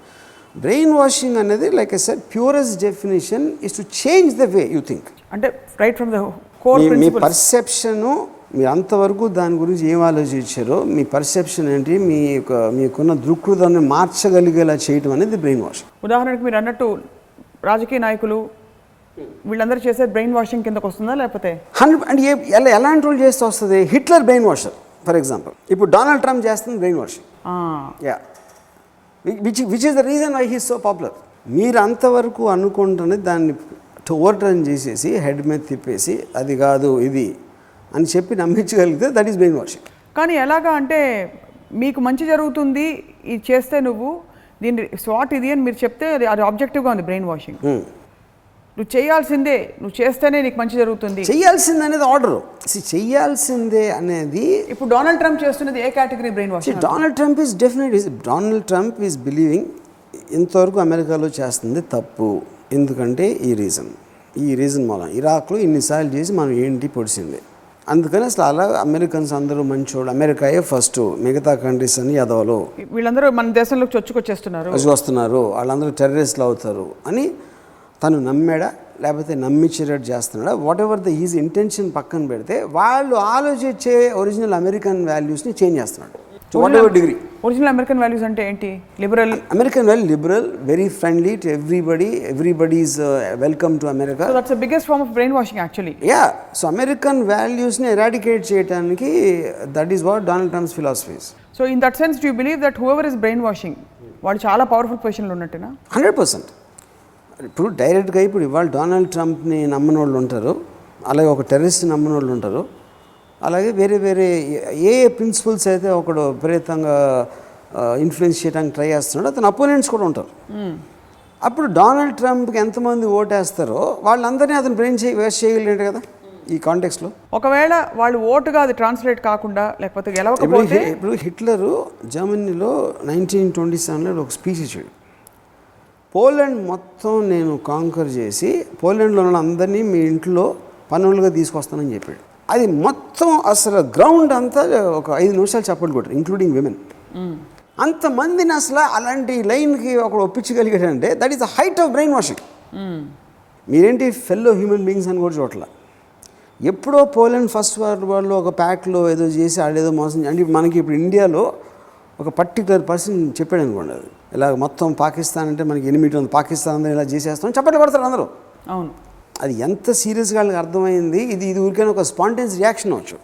[SPEAKER 2] బ్రెయిన్ వాషింగ్ అనేది like a set purest definition is to change the way you think
[SPEAKER 1] అంటే రైట్ ఫ్రమ్ ద కోర్
[SPEAKER 2] మీ- పర్సెప్షను మీరు అంతవరకు దాని గురించి ఏం ఆలోచించారో మీ పర్సెప్షన్ ఏంటి మీ యొక్క మీకున్న దృక్పథాన్ని మార్చగలిగేలా చేయటం అనేది బ్రెయిన్ వాష్
[SPEAKER 1] ఉదాహరణకు మీరు అన్నట్టు రాజకీయ నాయకులు వీళ్ళందరూ చేసే బ్రెయిన్ వాషింగ్ కిందకు వస్తుందా లేకపోతే?
[SPEAKER 2] హండ్రెడ్ అంటే ఏ ఎలా ఎలాంటి వాళ్ళు చేస్తే వస్తుంది? Hitler brain washer for example ఇప్పుడు డొనాల్డ్ ట్రంప్ చేస్తుంది brain washing yeah which which is the reason why he's so popular మీరు అంతవరకు అనుకుంటున్నది దాన్ని ఓవర్ టర్న్ చేసేసి హెడ్ మీద తిప్పేసి అది కాదు ఇది. అని చెప్పి నమ్మించగలిగితే దట్ ఈస్ బ్రెయిన్ వాషింగ్
[SPEAKER 1] కానీ ఎలాగా అంటే మీకు మంచి జరుగుతుంది ఇది చేస్తే నువ్వు దీన్ని స్వాట్ ఇది అని మీరు చెప్తే అది అది ఆబ్జెక్టివ్గా ఉంది బ్రెయిన్ వాషింగ్ నువ్వు చేయాల్సిందే నువ్వు చేస్తేనే నీకు మంచి జరుగుతుంది.
[SPEAKER 2] చెయ్యాల్సింది అనేది ఆర్డర్ చెయ్యాల్సిందే అనేది
[SPEAKER 1] ఇప్పుడు డొనాల్డ్ ట్రంప్ చేస్తున్నది ఏ category brain washing
[SPEAKER 2] Donald Trump is definite is Donald Trump is believing ఇంతవరకు అమెరికాలో చేస్తుంది తప్పు. ఎందుకంటే ఈ రీజన్ ఈ రీజన్ మూలం. ఇరాక్లో ఇన్నిసార్లు చేసి మనం ఏంటి పొడిచింది? అందుకని అసలు అలా అమెరికన్స్ అందరూ మంచోళ్ళు. అమెరికాయే ఫస్ట్ మిగతా కంట్రీస్ అన్ని యదవలు.
[SPEAKER 1] వీళ్ళందరూ మన దేశంలోకి చొచ్చుకొచ్చేస్తున్నారు.
[SPEAKER 2] వస్తున్నారు. వాళ్ళందరూ టెర్రరిస్ట్లు అవుతారు అని తను నమ్మాడా? లేకపోతే నమ్మించేటట్టు చేస్తున్నాడా? Whatever the is intention పక్కన పెడితే వాళ్ళు ఆలోచించే ఒరిజినల్ అమెరికన్ వాల్యూస్ని చేంజ్ చేస్తున్నాడు. Whatever degree
[SPEAKER 1] original American values అంటే ఏంటి? Liberal
[SPEAKER 2] American well liberal very friendly to everybody everybody is welcome to America
[SPEAKER 1] so that's biggest form of brain washing actually
[SPEAKER 2] yeah so American వాల్యూస్ని ఎరాడికేట్ చేయడానికి that is what Donald Trump's philosophies
[SPEAKER 1] so in that sense do believe that whoever is brain washing వాళ్ళు చాలా పవర్ఫుల్ పొజిషన్లో ఉన్నట్టునా?
[SPEAKER 2] హండ్రెడ్ పర్సెంట్ ఇప్పుడు డైరెక్ట్గా ఇప్పుడు ఇవాళ డొనాల్డ్ ట్రంప్ని నమ్మని వాళ్ళు ఉంటారు. అలాగే ఒక టెర్రరిస్ట్ నమ్మని వాళ్ళు ఉంటారు. అలాగే వేరే వేరే ఏ ఏ ప్రిన్సిపల్స్ అయితే ఒకడు విపరీతంగా ఇన్ఫ్లుయెన్స్ చేయడానికి ట్రై చేస్తున్నాడో అతను అపోనెంట్స్ కూడా ఉంటారు. అప్పుడు డొనాల్డ్ ట్రంప్కి ఎంతమంది ఓటేస్తారో వాళ్ళందరినీ అతను బ్రెయిన్ చేయి వేస్ట్ చేయగలిగాడు కదా ఈ కాంటెక్స్లో
[SPEAKER 1] ఒకవేళ వాళ్ళు ఓటుగా అది ట్రాన్స్లేట్ కాకుండా లేకపోతే గెలవకపోతే
[SPEAKER 2] ఇప్పుడు హిట్లరు జర్మనీలో నైన్టీన్ ట్వంటీ సెవెన్లో ఒక స్పీచ్ ఇచ్చాడు. పోలాండ్ మొత్తం నేను కాంకర్ చేసి పోలాండ్లో ఉన్న అందరినీ మీ ఇంట్లో పనులుగా తీసుకొస్తానని చెప్పాడు. అది మొత్తం అసలు గ్రౌండ్ అంతా ఒక ఐదు నిమిషాలు చప్పట్లు కొట్టారు ఇంక్లూడింగ్ విమెన్ అంతమందిని అసలు అలాంటి లైన్కి ఒకడు ఒప్పించగలిగాడంటే that is the height of brain washing మీరేంటి ఫెల్లో హ్యూమన్ బీయింగ్స్ అని కూడా చూడట్ల. ఎప్పుడో పోలాండ్ ఫస్ట్ వరల్డ్ వార్లో ఒక ప్యాక్లో ఏదో చేసి ఆడేదో మోసం అంటే మనకి ఇప్పుడు ఇండియాలో ఒక పర్టికులర్ పర్సన్ చెప్పాడు అనుకోండి అది. ఇలా మొత్తం పాకిస్తాన్ అంటే మనకి ఎనిమిది ఉంది పాకిస్తాన్ ఇలా చేసేస్తాం చప్పట్లు పడతారు అందరూ.
[SPEAKER 1] అవును.
[SPEAKER 2] అది ఎంత సీరియస్గా వాళ్ళకి అర్థమైంది? ఇది ఇది ఊరికైనా ఒక స్పాంటేనియస్ రియాక్షన్ అవచ్చు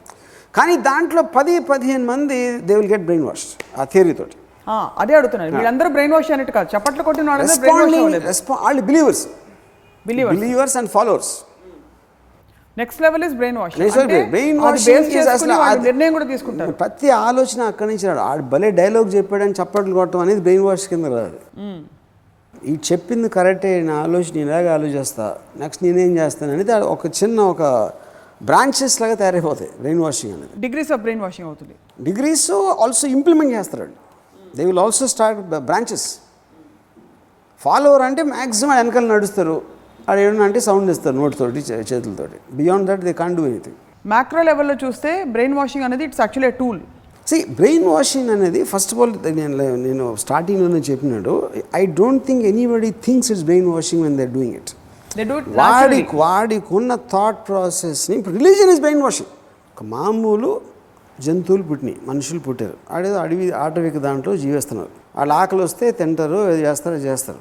[SPEAKER 2] కానీ దాంట్లో పది పదిహేను మంది they will get brain wash ఆ థియరీతోటి
[SPEAKER 1] ఆ, అదే అడుగుతున్నాను వీళ్ళందరూ బ్రెయిన్ వాష్ అన్నట్టు కాదు. చప్పట్లు కొట్టిన వాష్
[SPEAKER 2] వాళ్ళు believers
[SPEAKER 1] believers
[SPEAKER 2] and followers
[SPEAKER 1] next level is brain wash
[SPEAKER 2] brain
[SPEAKER 1] నిర్ణయం కూడా తీసుకుంటారు.
[SPEAKER 2] ప్రతి ఆలోచన అక్కడి నుంచి రాడు ఆడు భలే డైలాగ్ చెప్పాడని చప్పట్లు కొట్టడం అనేది బ్రెయిన్ వాష్ కింద రాదు. ఈ చెప్పింది కరెక్టే నా ఆలోచన ఇలాగే ఆలోచిస్తా. నెక్స్ట్ నేనేం చేస్తాను అనేది అది ఒక చిన్న ఒక బ్రాంచెస్ లాగా తయారైపోతాయి బ్రెయిన్ వాషింగ్ అనేది.
[SPEAKER 1] డిగ్రీస్ ఆఫ్ బ్రెయిన్ వాషింగ్ అవుతుంది.
[SPEAKER 2] డిగ్రీస్ ఆల్సో ఇంప్లిమెంట్ చేస్తాడు they will also start branches follower అంటే మ్యాక్సిమం వెనకాల నడుస్తారు. ఆడ ఏమన్నా అంటే సౌండ్ ఇస్తారు నోటితోటి చేతులతోటి. Beyond that they can do anything
[SPEAKER 1] macro లెవెల్లో చూస్తే బ్రెయిన్ వాషింగ్ అనేది it's actually tool
[SPEAKER 2] see brain washing అనేది ఫస్ట్ ఆఫ్ ఆల్ నేను నేను స్టార్టింగ్లోనే చెప్పినాడు. I don't think anybody thinks it's brain washing when they doing it
[SPEAKER 1] they do it
[SPEAKER 2] వాడికి వాడికి ఉన్న థాట్ ప్రాసెస్ని ఇప్పుడు రిలీజన్ ఇస్ బ్రెయిన్ వాషింగ్ ఒక మామూలు జంతువులు పుట్టినాయి మనుషులు పుట్టారు. ఆడేదో అడవి ఆటవిక దాంట్లో జీవిస్తున్నారు. వాళ్ళ ఆకలి వస్తే తింటారు ఏది చేస్తారో చేస్తారు.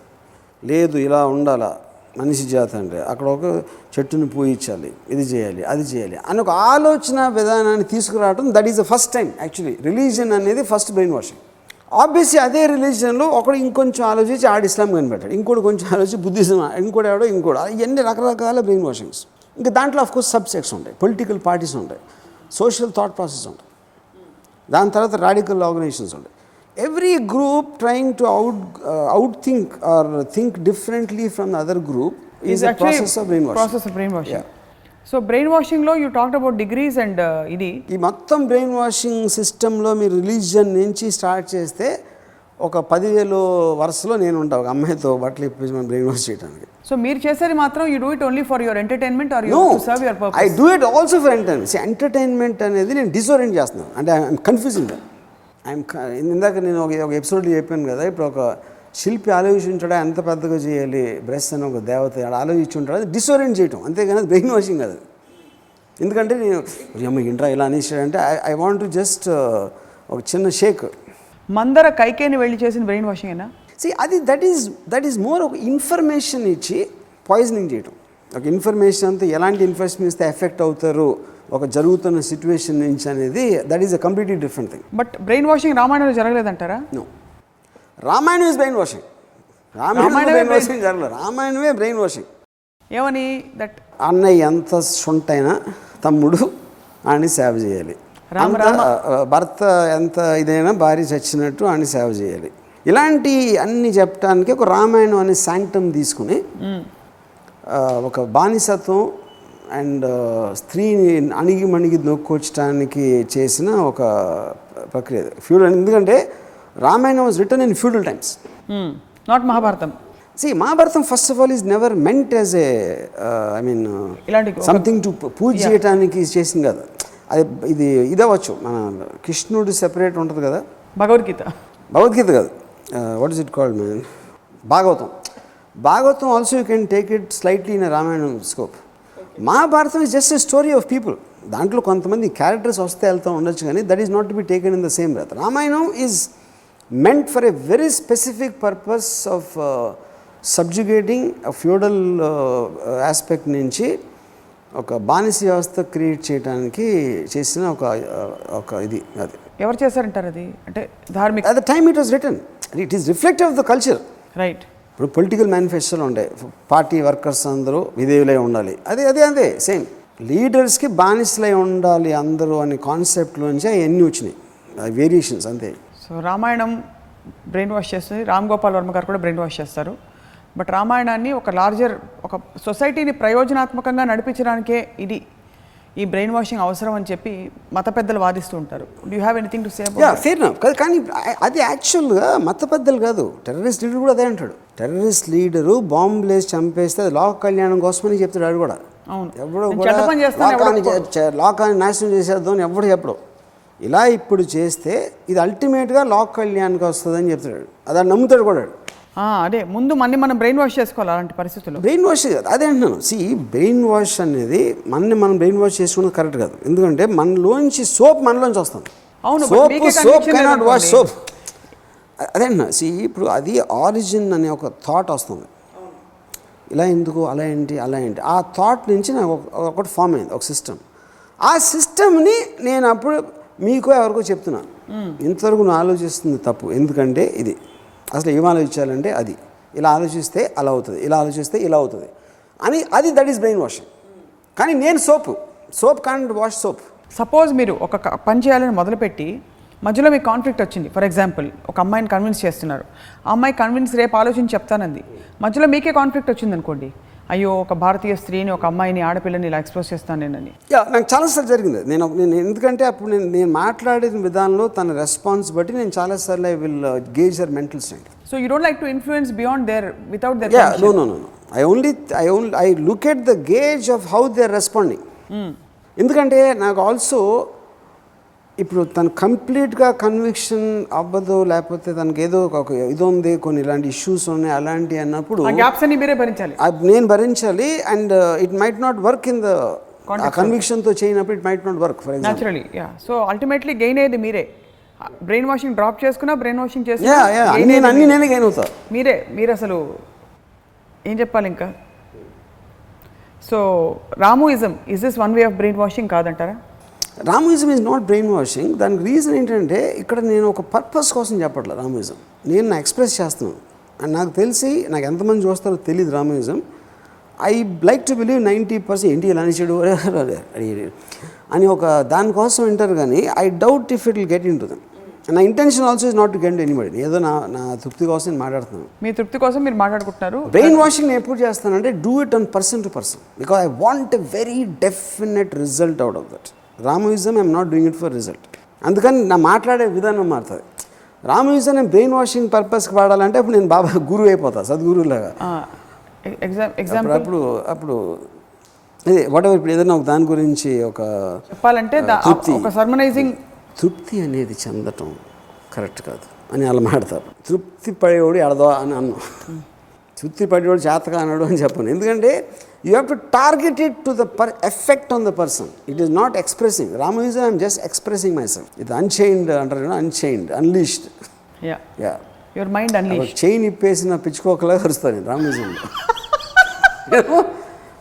[SPEAKER 2] లేదు ఇలా ఉండాలా? మనిషి జాతి అంటే అక్కడ ఒక చెట్టుని పూయించాలి ఇది చేయాలి అది చేయాలి అని ఒక ఆలోచన విధానాన్ని తీసుకురావడం that is the first time actually religion అనేది ఫస్ట్ బ్రెయిన్ వాషింగ్ ఆబ్వియస్లీ అదే రిలీజన్లో ఒకడు ఇంకొంచెం ఆలోచించి ఆడు ఇస్లాం కనిపెట్టాడు. ఇంకోటి కొంచెం ఆలోచించి బుద్ధిజం ఇంకోటి ఆడో ఇంకోటి ఇవన్నీ రకరకాల బ్రెయిన్ వాషింగ్స్ ఇంకా దాంట్లో ఆఫ్ కోర్స్ సబ్సెక్ట్స్ ఉంటాయి. పొలిటికల్ పార్టీస్ ఉంటాయి. సోషల్ థాట్ ప్రాసెస్ ఉంటాయి. దాని తర్వాత రాడికల్ ఆర్గనైజేషన్స్ ఉంటాయి. Every group trying to out out think or think differently from other group brain wash
[SPEAKER 1] process of brain washing so brain వాషింగ్లో you talked about degrees and ఇది.
[SPEAKER 2] ఈ మొత్తం బ్రెయిన్ వాషింగ్ సిస్టంలో మీరు రిలీజియన్ నుంచి స్టార్ట్ చేస్తే ఒక పదివేలు వరుసలో నేను ఉంటా ఒక అమ్మాయితో బట్టలు ఇప్పించి మనం బ్రెయిన్ వాష్ చేయడానికి
[SPEAKER 1] సో మీరు చేసేది మాత్రం you do it only for your entertainment or you serve your
[SPEAKER 2] I do it also for entertainment entertainment అనేది నేను డిసోరెంట్ చేస్తున్నాను. అంటే ఐఎమ్ కన్ఫ్యూజింగ్ ఐఎమ్ ఇందాక నేను ఒక ఒక ఎపిసోడ్లో చెప్పాను కదా ఇప్పుడు ఒక శిల్పి ఆలోచించాడా ఎంత పెద్దగా చేయాలి బ్రెస్ అని ఒక దేవత ఆలోచించుంటాడు అది డిసోరెంట్ చేయటం అంతేగాని అది బ్రెయిన్ వాషింగ్ కాదు. ఎందుకంటే నేను అమ్మ ఇంట్రా ఇలా అనేసాడంటే I I want to just ఒక చిన్న షేక్
[SPEAKER 1] మందర కైకేని వెళ్ళి చేసిన బ్రెయిన్ వాషింగ్ అయినా
[SPEAKER 2] సి అది that is that is more ఒక ఇన్ఫర్మేషన్ ఇచ్చి పాయిజనింగ్ చేయటం. ఒక ఇన్ఫర్మేషన్తో ఎలాంటి ఇన్ఫర్మేషన్ ఇస్తే ఎఫెక్ట్ అవుతారు ఒక జరుగుతున్న సిచ్యువేషన్ నుంచి అనేది that is a completely different thing
[SPEAKER 1] but brain washing రామాయణంలో జరగలేదంటారా?
[SPEAKER 2] No Ramayanam is brain washing Ramayanam brain washing జరగలేదు. రామాయణమే బ్రెయిన్ వాషింగ్
[SPEAKER 1] ఏమని? దట్
[SPEAKER 2] అన్నయ్య ఎంత సొంటైనా తమ్ముడు ఆని సేవ చేయాలి. భర్త ఎంత ఇదైనా భార్య చచ్చినట్టు ఆని సేవ చేయాలి. ఇలాంటి అన్ని చెప్పడానికి ఒక రామాయణం అనే శాంక్టమ్ తీసుకుని ఒక బానిసత్వం అండ్ స్త్రీని అణిగి మణిగి నొక్కొచ్చడానికి చేసిన ఒక ప్రక్రియ ఫ్యూడల్ ఎందుకంటే Ramayanam was written in feudal times
[SPEAKER 1] not Mahabharatam
[SPEAKER 2] see Mahabharatam first of all is never meant as a I mean
[SPEAKER 1] ఇలాంటి
[SPEAKER 2] సంథింగ్ టు పూజ చేయడానికి చేసింది కాదు. అది ఇది ఇదవచ్చు మన కృష్ణుడు సెపరేట్ ఉంటుంది కదా.
[SPEAKER 1] భగవద్గీత.
[SPEAKER 2] భగవద్గీత కాదు. What is it called man Bhagavatam. Bhagavatam also you can take it slightly in Ramayanam scope Mahabharatam is just a story of people దాంట్లో కొంతమంది క్యారెక్టర్స్ వస్తే వెళ్తూ ఉండొచ్చు కానీ that is not to be taken in the same breath Ramayanam is meant for a very specific purpose of subjugating feudal aspect నుంచి ఒక బానిస వ్యవస్థ క్రియేట్ చేయడానికి చేసిన ఒక uh, ఒక ఇది అది.
[SPEAKER 1] ఎవరు చేశారంటారు అది? అంటే ధార్మిక
[SPEAKER 2] at the time it was written it is reflective of the culture
[SPEAKER 1] right
[SPEAKER 2] ఇప్పుడు పొలిటికల్ మేనిఫెస్టోలో ఉంటాయి పార్టీ వర్కర్స్ అందరూ విధేయులై ఉండాలి. అదే అదే అదే సేమ్ లీడర్స్కి బానిసలై ఉండాలి అందరూ అనే కాన్సెప్ట్లోంచి అవన్నీ వచ్చినాయి. వేరియేషన్స్ అంతే.
[SPEAKER 1] సో రామాయణం బ్రెయిన్ వాష్ చేస్తుంది. రామ్ గోపాల్ వర్మ గారు కూడా బ్రెయిన్ వాష్ చేస్తారు. బట్ రామాయణాన్ని ఒక లార్జర్ ఒక సొసైటీని ప్రయోజనాత్మకంగా నడిపించడానికే ఇది ఈ బ్రెయిన్ వాషింగ్ అవసరం అని చెప్పి మత పెద్దలు వాదిస్తూ ఉంటారు. You have anything to say
[SPEAKER 2] ya fair నా కాదు కానీ అది యాక్చువల్గా మత పెద్దలు కాదు. టెర్రరిస్ట్ లీడర్ కూడా అదే అంటాడు. టెర్రరిస్ట్ లీడరు బాంబు లేసి చంపేస్తే అది లోక కళ్యాణం కోసమని చెప్తాడు ఆడు కూడా. ఎవడో
[SPEAKER 1] నేను
[SPEAKER 2] కూడా లోకాన్ని నాశనం చేసేద్దాం అని ఎవడు చెప్పడు. ఇలా ఇప్పుడు చేస్తే ఇది అల్టిమేట్గా లోక కళ్యాణ్కి వస్తుందని చెప్తాడు. అది నమ్ముతాడు కూడా.
[SPEAKER 1] అదే ముందు మన్ని మనం బ్రెయిన్ వాష్ చేసుకోవాలి అలాంటి పరిస్థితుల్లో.
[SPEAKER 2] బ్రెయిన్ వాష్ కాదు అదే అంటున్నాను. సి బ్రెయిన్ వాష్ అనేది మనని మనం బ్రెయిన్ వాష్ చేసుకున్నది కరెక్ట్ కాదు. ఎందుకంటే మనలోంచి సోప్ మనలోంచి వస్తుంది.
[SPEAKER 1] అవును,
[SPEAKER 2] soap soap cannot wash. Soap అదే అంటున్నా. సి ఇప్పుడు అది ఆరిజిన్ అనే ఒక థాట్ వస్తుంది. ఇలా ఎందుకు? అలా ఏంటి? అలా ఏంటి? ఆ థాట్ నుంచి నాకు ఒక- ఒకటి ఫామ్ అయింది ఒక సిస్టమ్ ఆ సిస్టమ్ని నేను అప్పుడు మీకు ఎవరికో చెప్తున్నాను. ఇంతవరకు నువ్వు ఆలోచిస్తుంది తప్పు. ఎందుకంటే ఇది అసలు ఏం ఆలోచించాలంటే అది. ఇలా ఆలోచిస్తే అలా అవుతుంది ఇలా ఆలోచిస్తే ఇలా అవుతుంది అని అది దట్ ఈస్ బ్రెయిన్ వాషింగ్ కానీ నేను soap soap can't wash soap.
[SPEAKER 1] Suppose మీరు ఒక పని చేయాలని మొదలుపెట్టి మధ్యలో మీకు కాన్ఫ్లిక్ట్ వచ్చింది. ఫర్ ఎగ్జాంపుల్ ఒక అమ్మాయిని కన్విన్స్ చేస్తున్నారు. ఆ అమ్మాయి కన్విన్స్ రేపు ఆలోచించి చెప్తానంది. మధ్యలో మీకే కాన్ఫ్లిక్ట్ వచ్చింది అనుకోండి అయ్యో ఒక భారతీయ స్త్రీని ఒక అమ్మాయిని ఆడపిల్లని ఇలా ఎక్స్పోజ్ చేస్తాను నేనని.
[SPEAKER 2] యా నాకు చాలాసార్లు జరిగింది. నేను నేను ఎందుకంటే అప్పుడు నేను నేను మాట్లాడిన విధానంలో తన రెస్పాన్స్ బట్టి నేను చాలాసార్లు I will gauge her mental strength
[SPEAKER 1] so you don't like to influence beyond their without their
[SPEAKER 2] ya no no no no I only I only I look at the gauge of how they are responding ఎందుకంటే నాకు ఆల్సో ఇప్పుడు తను కంప్లీట్గా కన్విక్షన్ అవ్వదు లేకపోతే తనకి ఏదో ఒక ఇది ఉంది కొన్ని ఇలాంటి ఇష్యూస్ ఉన్నాయి అలాంటి అన్నప్పుడు
[SPEAKER 1] ఆ గ్యాప్స్ అన్ని మీరే భరించాలి.
[SPEAKER 2] నేను భరించాలి and it might not work in the కన్విక్షన్తో చేయనప్పుడు it might not work for example
[SPEAKER 1] ya so ultimately gain అయ్యేది మీరే. బ్రెయిన్ వాషింగ్ డ్రాప్ చేసుకున్నా బ్రెయిన్ వాషింగ్ చేసుకున్నా
[SPEAKER 2] నేను అన్ని నేనే గైన్ అవుతా.
[SPEAKER 1] మీరే మీరు అసలు ఏం చెప్పాలి ఇంకా? So Ramuism is this one way of brain washing కాదంటారా?
[SPEAKER 2] Ramuism is not brain washing దానికి రీజన్ ఏంటంటే ఇక్కడ నేను ఒక పర్పస్ కోసం చెప్పట్లేదు రామోయిజం. నేను నా ఎక్స్ప్రెస్ చేస్తున్నాను. అండ్ నాకు తెలిసి నాకు ఎంతమంది చూస్తారో తెలియదు Ramuism. I like to believe ninety percent ఏంటి ఇలా చెడు అని ఒక దానికోసం వింటారు కానీ I doubt if it will get into them నా intention also is not to get anybody ఏదో నా నా తృప్తి కోసం నేను మాట్లాడుతున్నాను.
[SPEAKER 1] మీ తృప్తి కోసం మీరు మాట్లాడుకుంటున్నారు.
[SPEAKER 2] బ్రెయిన్ వాషింగ్ నేను ఎప్పుడు చేస్తానంటే do it on person to person because I want a very definite result out of that Ramuism I'm not doing it for result. అందుకని నా మాట్లాడే విధానం మారుతుంది. రామోయిజం నేను బ్రెయిన్ వాషింగ్ పర్పస్కి వాడాలంటే అప్పుడు నేను బాబా గురువు అయిపోతా సద్గురులాగా
[SPEAKER 1] ఎగ్జామ్
[SPEAKER 2] అప్పుడు అప్పుడు అప్పుడు ఇదే వాట్ ఎవర్ ఇప్పుడు ఏదైనా ఒక దాని గురించి ఒక
[SPEAKER 1] చెప్పాలంటే. ఒక సర్మనైజింగ్
[SPEAKER 2] తృప్తి అనేది చెందటం కరెక్ట్ కాదు అని అలా మాడతారు తృప్తి పడేవాడు ఎడదో అని అన్నాం. తృప్తి పడేవాడు చేతగా అన్నాడు అని చెప్పను. ఎందుకంటే you have to target it to the per effect on the person it is not expressing Ramuism I'm just expressing myself ఇది అన్చైన్డ్ అంటారు unchained unleashed
[SPEAKER 1] ya
[SPEAKER 2] ya
[SPEAKER 1] your mind unleash
[SPEAKER 2] chain ఇప్పేసిన పిచ్చుకోకలా కరుస్తాను నేను రామోయిజంలో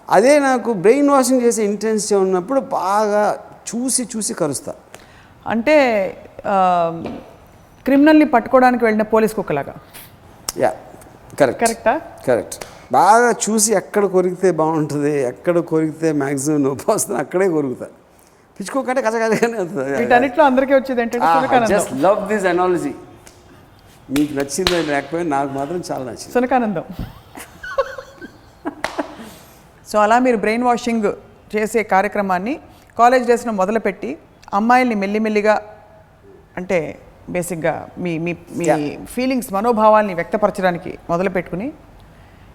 [SPEAKER 2] అదే నాకు బ్రెయిన్ వాషింగ్ చేసే ఇంటెన్సిటీ ఉన్నప్పుడు బాగా చూసి చూసి కరుస్తా.
[SPEAKER 1] అంటే క్రిమినల్ని పట్టుకోవడానికి వెళ్ళిన పోలీస్ కుక్కలాగా?
[SPEAKER 2] యా కరెక్ట్
[SPEAKER 1] కరెక్టా
[SPEAKER 2] కరెక్ట్ బాగా చూసి ఎక్కడ కొరికితే బాగుంటుంది ఎక్కడ కొరికితే మ్యాక్సిమం నొప్పి వస్తుంది అక్కడే కొరుకుతా. పిచ్చుకోకంటే కచకచగానే
[SPEAKER 1] వీటన్నిటిలో అందరికీ వచ్చేది ఏంటంటే
[SPEAKER 2] జస్ట్ లవ్ దిస్ అనాలజీ మీకు నచ్చింది లేకపోయినా నాకు మాత్రం చాలా నచ్చింది.
[SPEAKER 1] సునకానందం సో అలా మీరు బ్రెయిన్ వాషింగ్ చేసే కార్యక్రమాన్ని కాలేజ్ డేస్లో మొదలుపెట్టి అమ్మాయిల్ని మెల్లిమెల్లిగా అంటే బేసిక్గా మీ మీ మీ. ఫీలింగ్స్ మనోభావాల్ని వ్యక్తపరచడానికి మొదలుపెట్టుకుని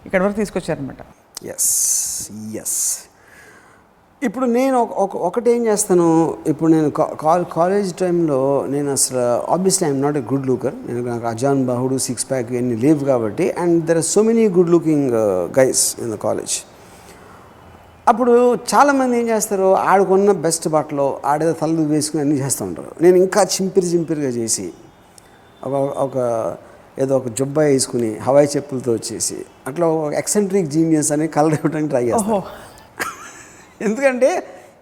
[SPEAKER 1] ఇక్కడ వరకు తీసుకొచ్చారనమాట
[SPEAKER 2] ఎస్ ఎస్ ఇప్పుడు నేను ఒక- ఒక ఒకటి ఏం చేస్తాను ఇప్పుడు నేను కాల్ కాలేజ్ టైంలో నేను అసలు obviously I'm not a good looker నేను నాకు అజాన్ బాహుడు సిక్స్ ప్యాక్ ఇవన్నీ లేవు కాబట్టి and there are so many good looking guys in the college అప్పుడు చాలామంది ఏం చేస్తారు ఆడుకున్న బెస్ట్ బట్టలు ఆడేదో తలదు వేసుకుని అన్నీ చేస్తూ ఉంటారు. నేను ఇంకా చింపిరి చింపిరిగా చేసి ఒక ఒక ఏదో ఒక జుబ్బా వేసుకుని హవాయి చెప్పులతో వచ్చేసి అట్లా ఒక ఎక్సెంట్రిక్ జీనియస్ అని కలర్ ఇవ్వడానికి ట్రై చేస్తాను ఎందుకంటే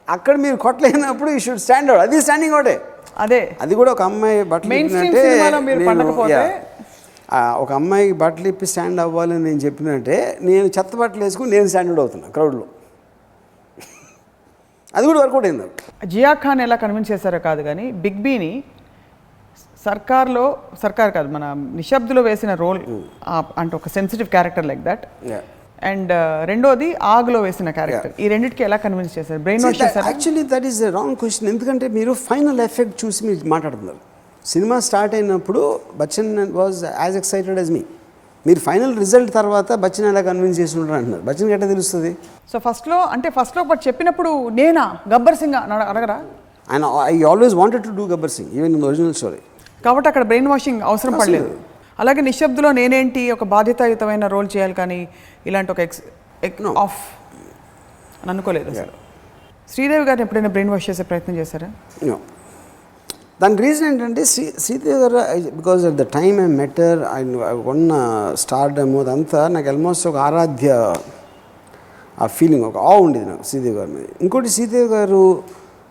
[SPEAKER 2] అక్కడ మీరు కొట్టలేనప్పుడు ఈ షుడ్ స్టాండ్ అవుట్ అది స్టాండింగ్ అవుటే
[SPEAKER 1] అదే.
[SPEAKER 2] అది కూడా ఒక అమ్మాయి బట్టలు ఇప్పినట్టే ఒక అమ్మాయికి బట్టలు ఇప్పి స్టాండ్ అవ్వాలని నేను చెప్పినట్టే నేను చెత్త బట్టలు వేసుకుని నేను స్టాండర్డ్ అవుతున్నా క్రౌడ్లో అది కూడా వర్కౌట్ అయింది.
[SPEAKER 1] జియా ఖాన్ ఎలా కన్విన్స్ చేశారో కాదు కానీ బిగ్ బీని సర్కార్లో సర్కార్ కాదు మన నిశ్శబ్దులో వేసిన రోల్ అంటే ఒక sensitive character like that. And రెండోది ఆగ్లో వేసిన క్యారెక్టర్ ఈ రెండింటికి ఎలా కన్విన్స్ చేశారు? బ్రెయిన్ వాష్ చేశారా?
[SPEAKER 2] Actually that is wrong question ఎందుకంటే మీరు ఫైనల్ ఎఫెక్ట్ చూసి మీరు మాట్లాడుతున్నారు. సినిమా స్టార్ట్ అయినప్పుడు Bachchan was as excited as me మీరు ఫైనల్ రిజల్ట్ తర్వాత బచ్చన్ ఎలా కన్విన్స్ చేసి ఉంటారు అంటున్నారు. బచ్చన్ ఎట్లా తెలుస్తుంది?
[SPEAKER 1] సో ఫస్ట్లో అంటే ఫస్ట్లో ఒకటి చెప్పినప్పుడు నేనా? గబ్బర్ సింగ్ అని అడగరా?
[SPEAKER 2] ఆయన I always wanted to do Gabbar Singh even in original story
[SPEAKER 1] కాబట్టి అక్కడ బ్రెయిన్ వాషింగ్ అవసరం పడలేదు. అలాగే నిశ్శబ్దులో నేనేంటి ఒక బాధ్యతాయుతమైన రోల్ చేయాలి కానీ ఇలాంటి ఒక ఎక్స్. ఆఫ్ అని అనుకోలేదు అసలు. శ్రీదేవి గారిని ఎప్పుడైనా బ్రెయిన్ వాష్ చేసే ప్రయత్నం చేశారా?
[SPEAKER 2] నో దాని రీజన్ ఏంటంటే Sri Sridevi garu because at the time I matter ఆయన ఉన్న స్టార్డమ్ అదంతా నాకు ఆల్మోస్ట్ ఒక ఆరాధ్య ఆ ఫీలింగ్ ఒక ఆ ఉండేది నాకు శ్రీదేవి గారి మీద. ఇంకోటి Sridevi garu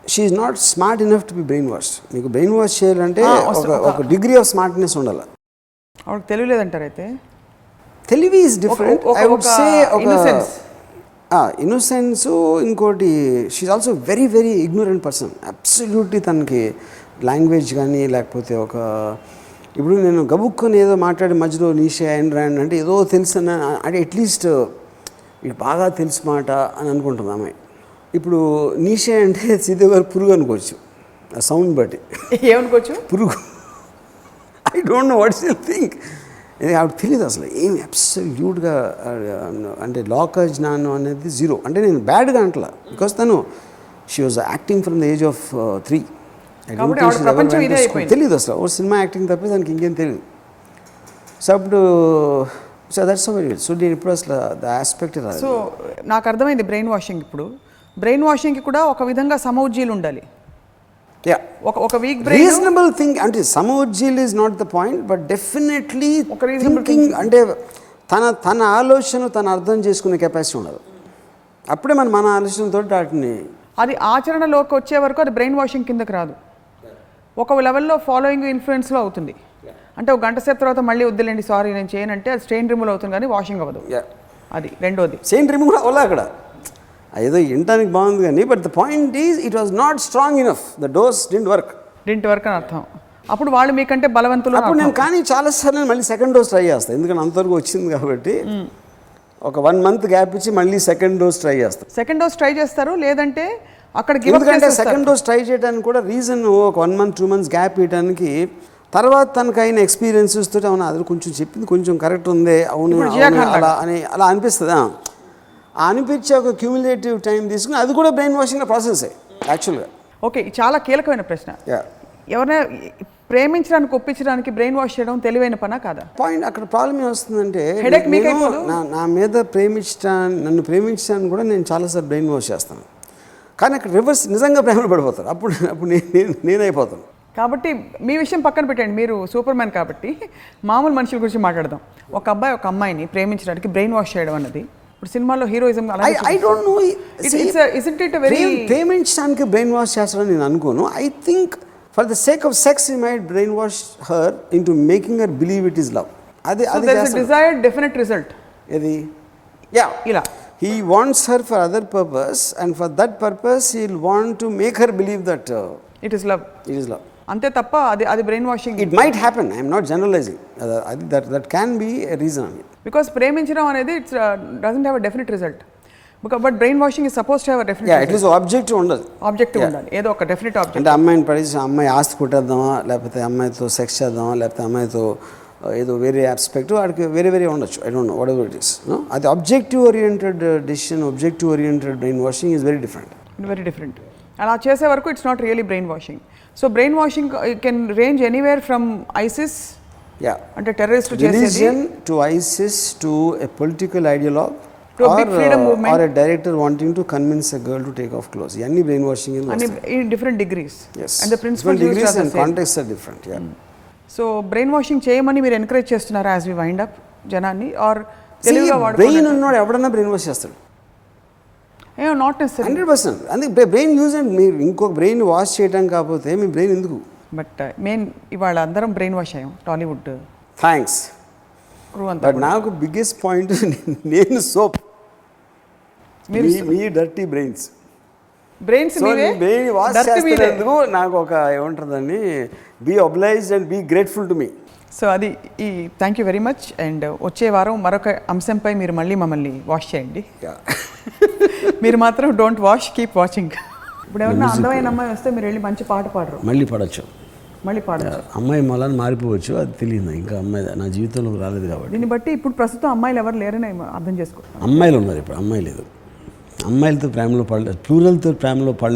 [SPEAKER 2] she's not smart enough to be brain wash మీకు బ్రెయిన్ వాష్ చేయాలంటే ఒక డిగ్రీ ఆఫ్ స్మార్ట్నెస్ ఉండాలి.
[SPEAKER 1] ఆవిడకి తెలియలేదంటారు అయితే?
[SPEAKER 2] తెలివి is different I would say ఒక. ఇన్నోసెన్స్ ఇంకోటి she's also very very ignorant person absolutely తనకి లాంగ్వేజ్ కానీ లేకపోతే ఒక ఇప్పుడు నేను గబుక్కొని ఏదో మాట్లాడి మధ్యలో నీషే అండ్ ర్యాండ్ అంటే ఏదో తెలుసు అంటే అట్లీస్ట్ బాగా తెలుసు మాట అని అనుకుంటుంది అమ్మాయి ఇప్పుడు నీషే అంటే సీతే గారు పురుగు అనుకోవచ్చు. ఆ సౌండ్ బట్టి.
[SPEAKER 1] ఏమనుకోవచ్చు?
[SPEAKER 2] పురుగు. I don't know what's you think ఆవిడ తెలియదు అసలు. ఏం అబ్సల్యూట్గా అంటే లోక జ్ఞానం అనేది జీరో అంటే నేను బ్యాడ్గా అంటలా. బికాస్ తను she was acting from the age of three. తెలియదు అసలు. ఓ సినిమా యాక్టింగ్ తప్పి దానికి ఇంకేం తెలియదు సో అప్పుడు సో దట్స్ వెరీ సో నేను ఇప్పుడు అసలు ద ఆస్పెక్ట్ రాదు
[SPEAKER 1] సో నాకు అర్థమైంది బ్రెయిన్ వాషింగ్ ఇప్పుడు. బ్రెయిన్ వాషింగ్కి కూడా ఒక విధంగా సమౌజ్జీలు ఉండాలి.
[SPEAKER 2] యా
[SPEAKER 1] ఒక ఒక వీక్
[SPEAKER 2] రీజనబుల్ థింక్ అంటే సమోజ్జీల్ is not the point but definitely
[SPEAKER 1] ఒక
[SPEAKER 2] థింకింగ్ అంటే తన తన ఆలోచన తను అర్థం చేసుకునే కెపాసిటీ ఉండదు. అప్పుడే మన మన ఆలోచనతో వాటిని
[SPEAKER 1] అది ఆచరణలోకి వచ్చే వరకు అది బ్రెయిన్ వాషింగ్ కిందకి రాదు. ఒక లెవెల్లో ఫాలోయింగ్ ఇన్ఫ్లుయెన్స్లో అవుతుంది. అంటే ఒక గంట సేపు తర్వాత మళ్ళీ వద్దులేండి సారీ నేను చేయనంటే అది స్ట్రెయిన్ రిమూవ్ అవుతుంది కానీ వాషింగ్ అవ్వదు. అది రెండోది.
[SPEAKER 2] సేమ్ రిమూవ్ అవ్వలే అక్కడ. ఏదో వినటానికి బాగుంది కానీ but the point is it was not strong enough the dose didn't work
[SPEAKER 1] డింటి వరకు అని అర్థం. అప్పుడు వాళ్ళు మీకంటే బలవంతులు
[SPEAKER 2] అప్పుడు. నేను కానీ చాలాసార్లు నేను మళ్ళీ సెకండ్ డోస్ ట్రై చేస్తాను ఎందుకంటే అంతవరకు వచ్చింది కాబట్టి ఒక వన్ మంత్ గ్యాప్ ఇచ్చి మళ్ళీ సెకండ్ డోస్ ట్రై చేస్తాను
[SPEAKER 1] సెకండ్ డోస్ ట్రై చేస్తారు లేదంటే అక్కడ
[SPEAKER 2] ఎందుకంటే సెకండ్ డోస్ ట్రై చేయడానికి కూడా రీజన్ ఒక one month two months gap ఇవ్వడానికి తర్వాత తనకు అయిన ఎక్స్పీరియన్సెస్ తోటి అవును? అది కొంచెం చెప్పింది కొంచెం కరెక్ట్ ఉంది అవును అలా అని అలా అనిపిస్తుంది. అనిపించే ఒక క్యూములేటివ్ టైం తీసుకుని అది కూడా బ్రెయిన్ వాషింగ్ ప్రాసెసే యాక్చువల్గా
[SPEAKER 1] ఓకే చాలా కీలకమైన ప్రశ్న. ఎవరైనా ప్రేమించడానికి ఒప్పించడానికి బ్రెయిన్ వాష్ చేయడం తెలివైన పనా కాదా?
[SPEAKER 2] పాయింట్ అక్కడ ప్రాబ్లం ఏమొస్తుందంటే? నా మీద ప్రేమించడానికి నన్ను ప్రేమించడానికి కూడా నేను చాలాసార్లు బ్రెయిన్ వాష్ చేస్తాను. కానీ అక్కడ రివర్స్ నిజంగా ప్రేమలో పడిపోతారు. అప్పుడు అప్పుడు నేను- నేనైపోతాను.
[SPEAKER 1] కాబట్టి మీ విషయం పక్కన పెట్టండి మీరు సూపర్ మ్యాన్ కాబట్టి. మామూలు మనుషుల గురించి మాట్లాడదాం. ఒక అబ్బాయి ఒక అమ్మాయిని ప్రేమించడానికి బ్రెయిన్ వాష్ చేయడం అన్నది ఇప్పుడు సినిమాలో heroism
[SPEAKER 2] I I don't know
[SPEAKER 1] it it very
[SPEAKER 2] ప్రేమించడానికి బ్రెయిన్ వాష్ చేస్తాడని నేను అనుకోను. I think for the sake of sex he might brain wash her into making her believe it is love అది అది.
[SPEAKER 1] డిజైర్డ్ డెఫినెట్ రిజల్ట్
[SPEAKER 2] ఏది? యా
[SPEAKER 1] ఇలా.
[SPEAKER 2] He wants her for other purpose and for that purpose he want to make her believe that
[SPEAKER 1] it is love
[SPEAKER 2] it is love
[SPEAKER 1] అంతే తప్ప అది అది brainwashing
[SPEAKER 2] it might happen I'm not generalising అది that that can be reason
[SPEAKER 1] because ప్రేమించడం అనేది it's doesn't have a definite result but brainwashing is suppose to have definite
[SPEAKER 2] at least objective ఉండదు.
[SPEAKER 1] ఆబ్జెక్టివ్ ఉండాలి ఏదో ఒక డెఫినెట్ ఆబ్జెక్ట్
[SPEAKER 2] అంటే అమ్మాయిని పడేసి అమ్మాయి ఆస్తి కొట్టేద్దామా లేకపోతే అమ్మాయితో సెక్స్ చేద్దామా లేకపోతే అమ్మాయితో ఏదో వేరే ఆస్పెక్ట్ వాడికి వేరే వేరే ఉండొచ్చు. I don't know whatever it is అది objective oriented decision objective oriented brain washing is very different
[SPEAKER 1] very different అలా చేసే వరకు it's not really brain washing so brain washing can range anywhere from ISIS
[SPEAKER 2] ya
[SPEAKER 1] అంటే terrorist
[SPEAKER 2] religion to ISIS to a political ideologue. Or a director wanting to convince a girl to take off clothes ఇవన్నీ brain washing
[SPEAKER 1] in different degrees and the principle
[SPEAKER 2] degrees and contexts are different ya
[SPEAKER 1] so brain washing చేయమని మీరు ఎంకరేజ్ చేస్తున్నారా యాజ్ వి వైండ్ అప్ జనాన్ని? ఆర్ తెలివిగా
[SPEAKER 2] బ్రెయిన్
[SPEAKER 1] వాడుకో
[SPEAKER 2] ఉన్నవాడు ఎవడన్నా బ్రెయిన్ వాష్ చేస్తాడు.
[SPEAKER 1] Not
[SPEAKER 2] hundred percent. అందుకే బ్రెయిన్ యూజ్ అండ్ మీరు ఇంకొక బ్రెయిన్ వాష్ చేయడం కాకపోతే మీ బ్రెయిన్ ఎందుకు?
[SPEAKER 1] బట్ మెయిన్ uh, ఇవాళ అందరం బ్రెయిన్ వాష్ అయ్యాం టాలీవుడ్.
[SPEAKER 2] థ్యాంక్స్ బట్ నాకు బిగ్గెస్ట్ పాయింట్ నేను సోప్ మీ dirty brains
[SPEAKER 1] brains
[SPEAKER 2] brain wash. చేస్తున్నందుకు నాకు ఒక ఏముంటుందండి be obliged and be grateful to me
[SPEAKER 1] so అది ఈ thank you very much and వచ్చే వారం మరొక అంశంపై మీరు మళ్ళీ మమ్మల్ని వాష్ చేయండి. మీరు మాత్రం డోంట్ వాష్ కీప్ వాచింగ్ ఇప్పుడు ఎవరన్నా అందమైన అమ్మాయి వస్తే మీరు వెళ్ళి మంచి పాట పాడరు.
[SPEAKER 2] మళ్ళీ పడచ్చు.
[SPEAKER 1] మళ్ళీ పాడచ్చు.
[SPEAKER 2] అమ్మాయి మళ్ళీ మారిపోవచ్చు అది తెలియదు ఇంకా అమ్మాయి నా జీవితంలో రాలేదు కాబట్టి.
[SPEAKER 1] దీన్ని బట్టి ఇప్పుడు ప్రస్తుతం అమ్మాయిలు ఎవరు లేరని అర్థం చేసుకో
[SPEAKER 2] అమ్మాయిలు ఉన్నారు ఇప్పుడు అమ్మాయి లేదు. అమ్మాయిలతో ప్రేమలో పడలేదు ప్లూరల్తో ప్రేమలో పడలేదు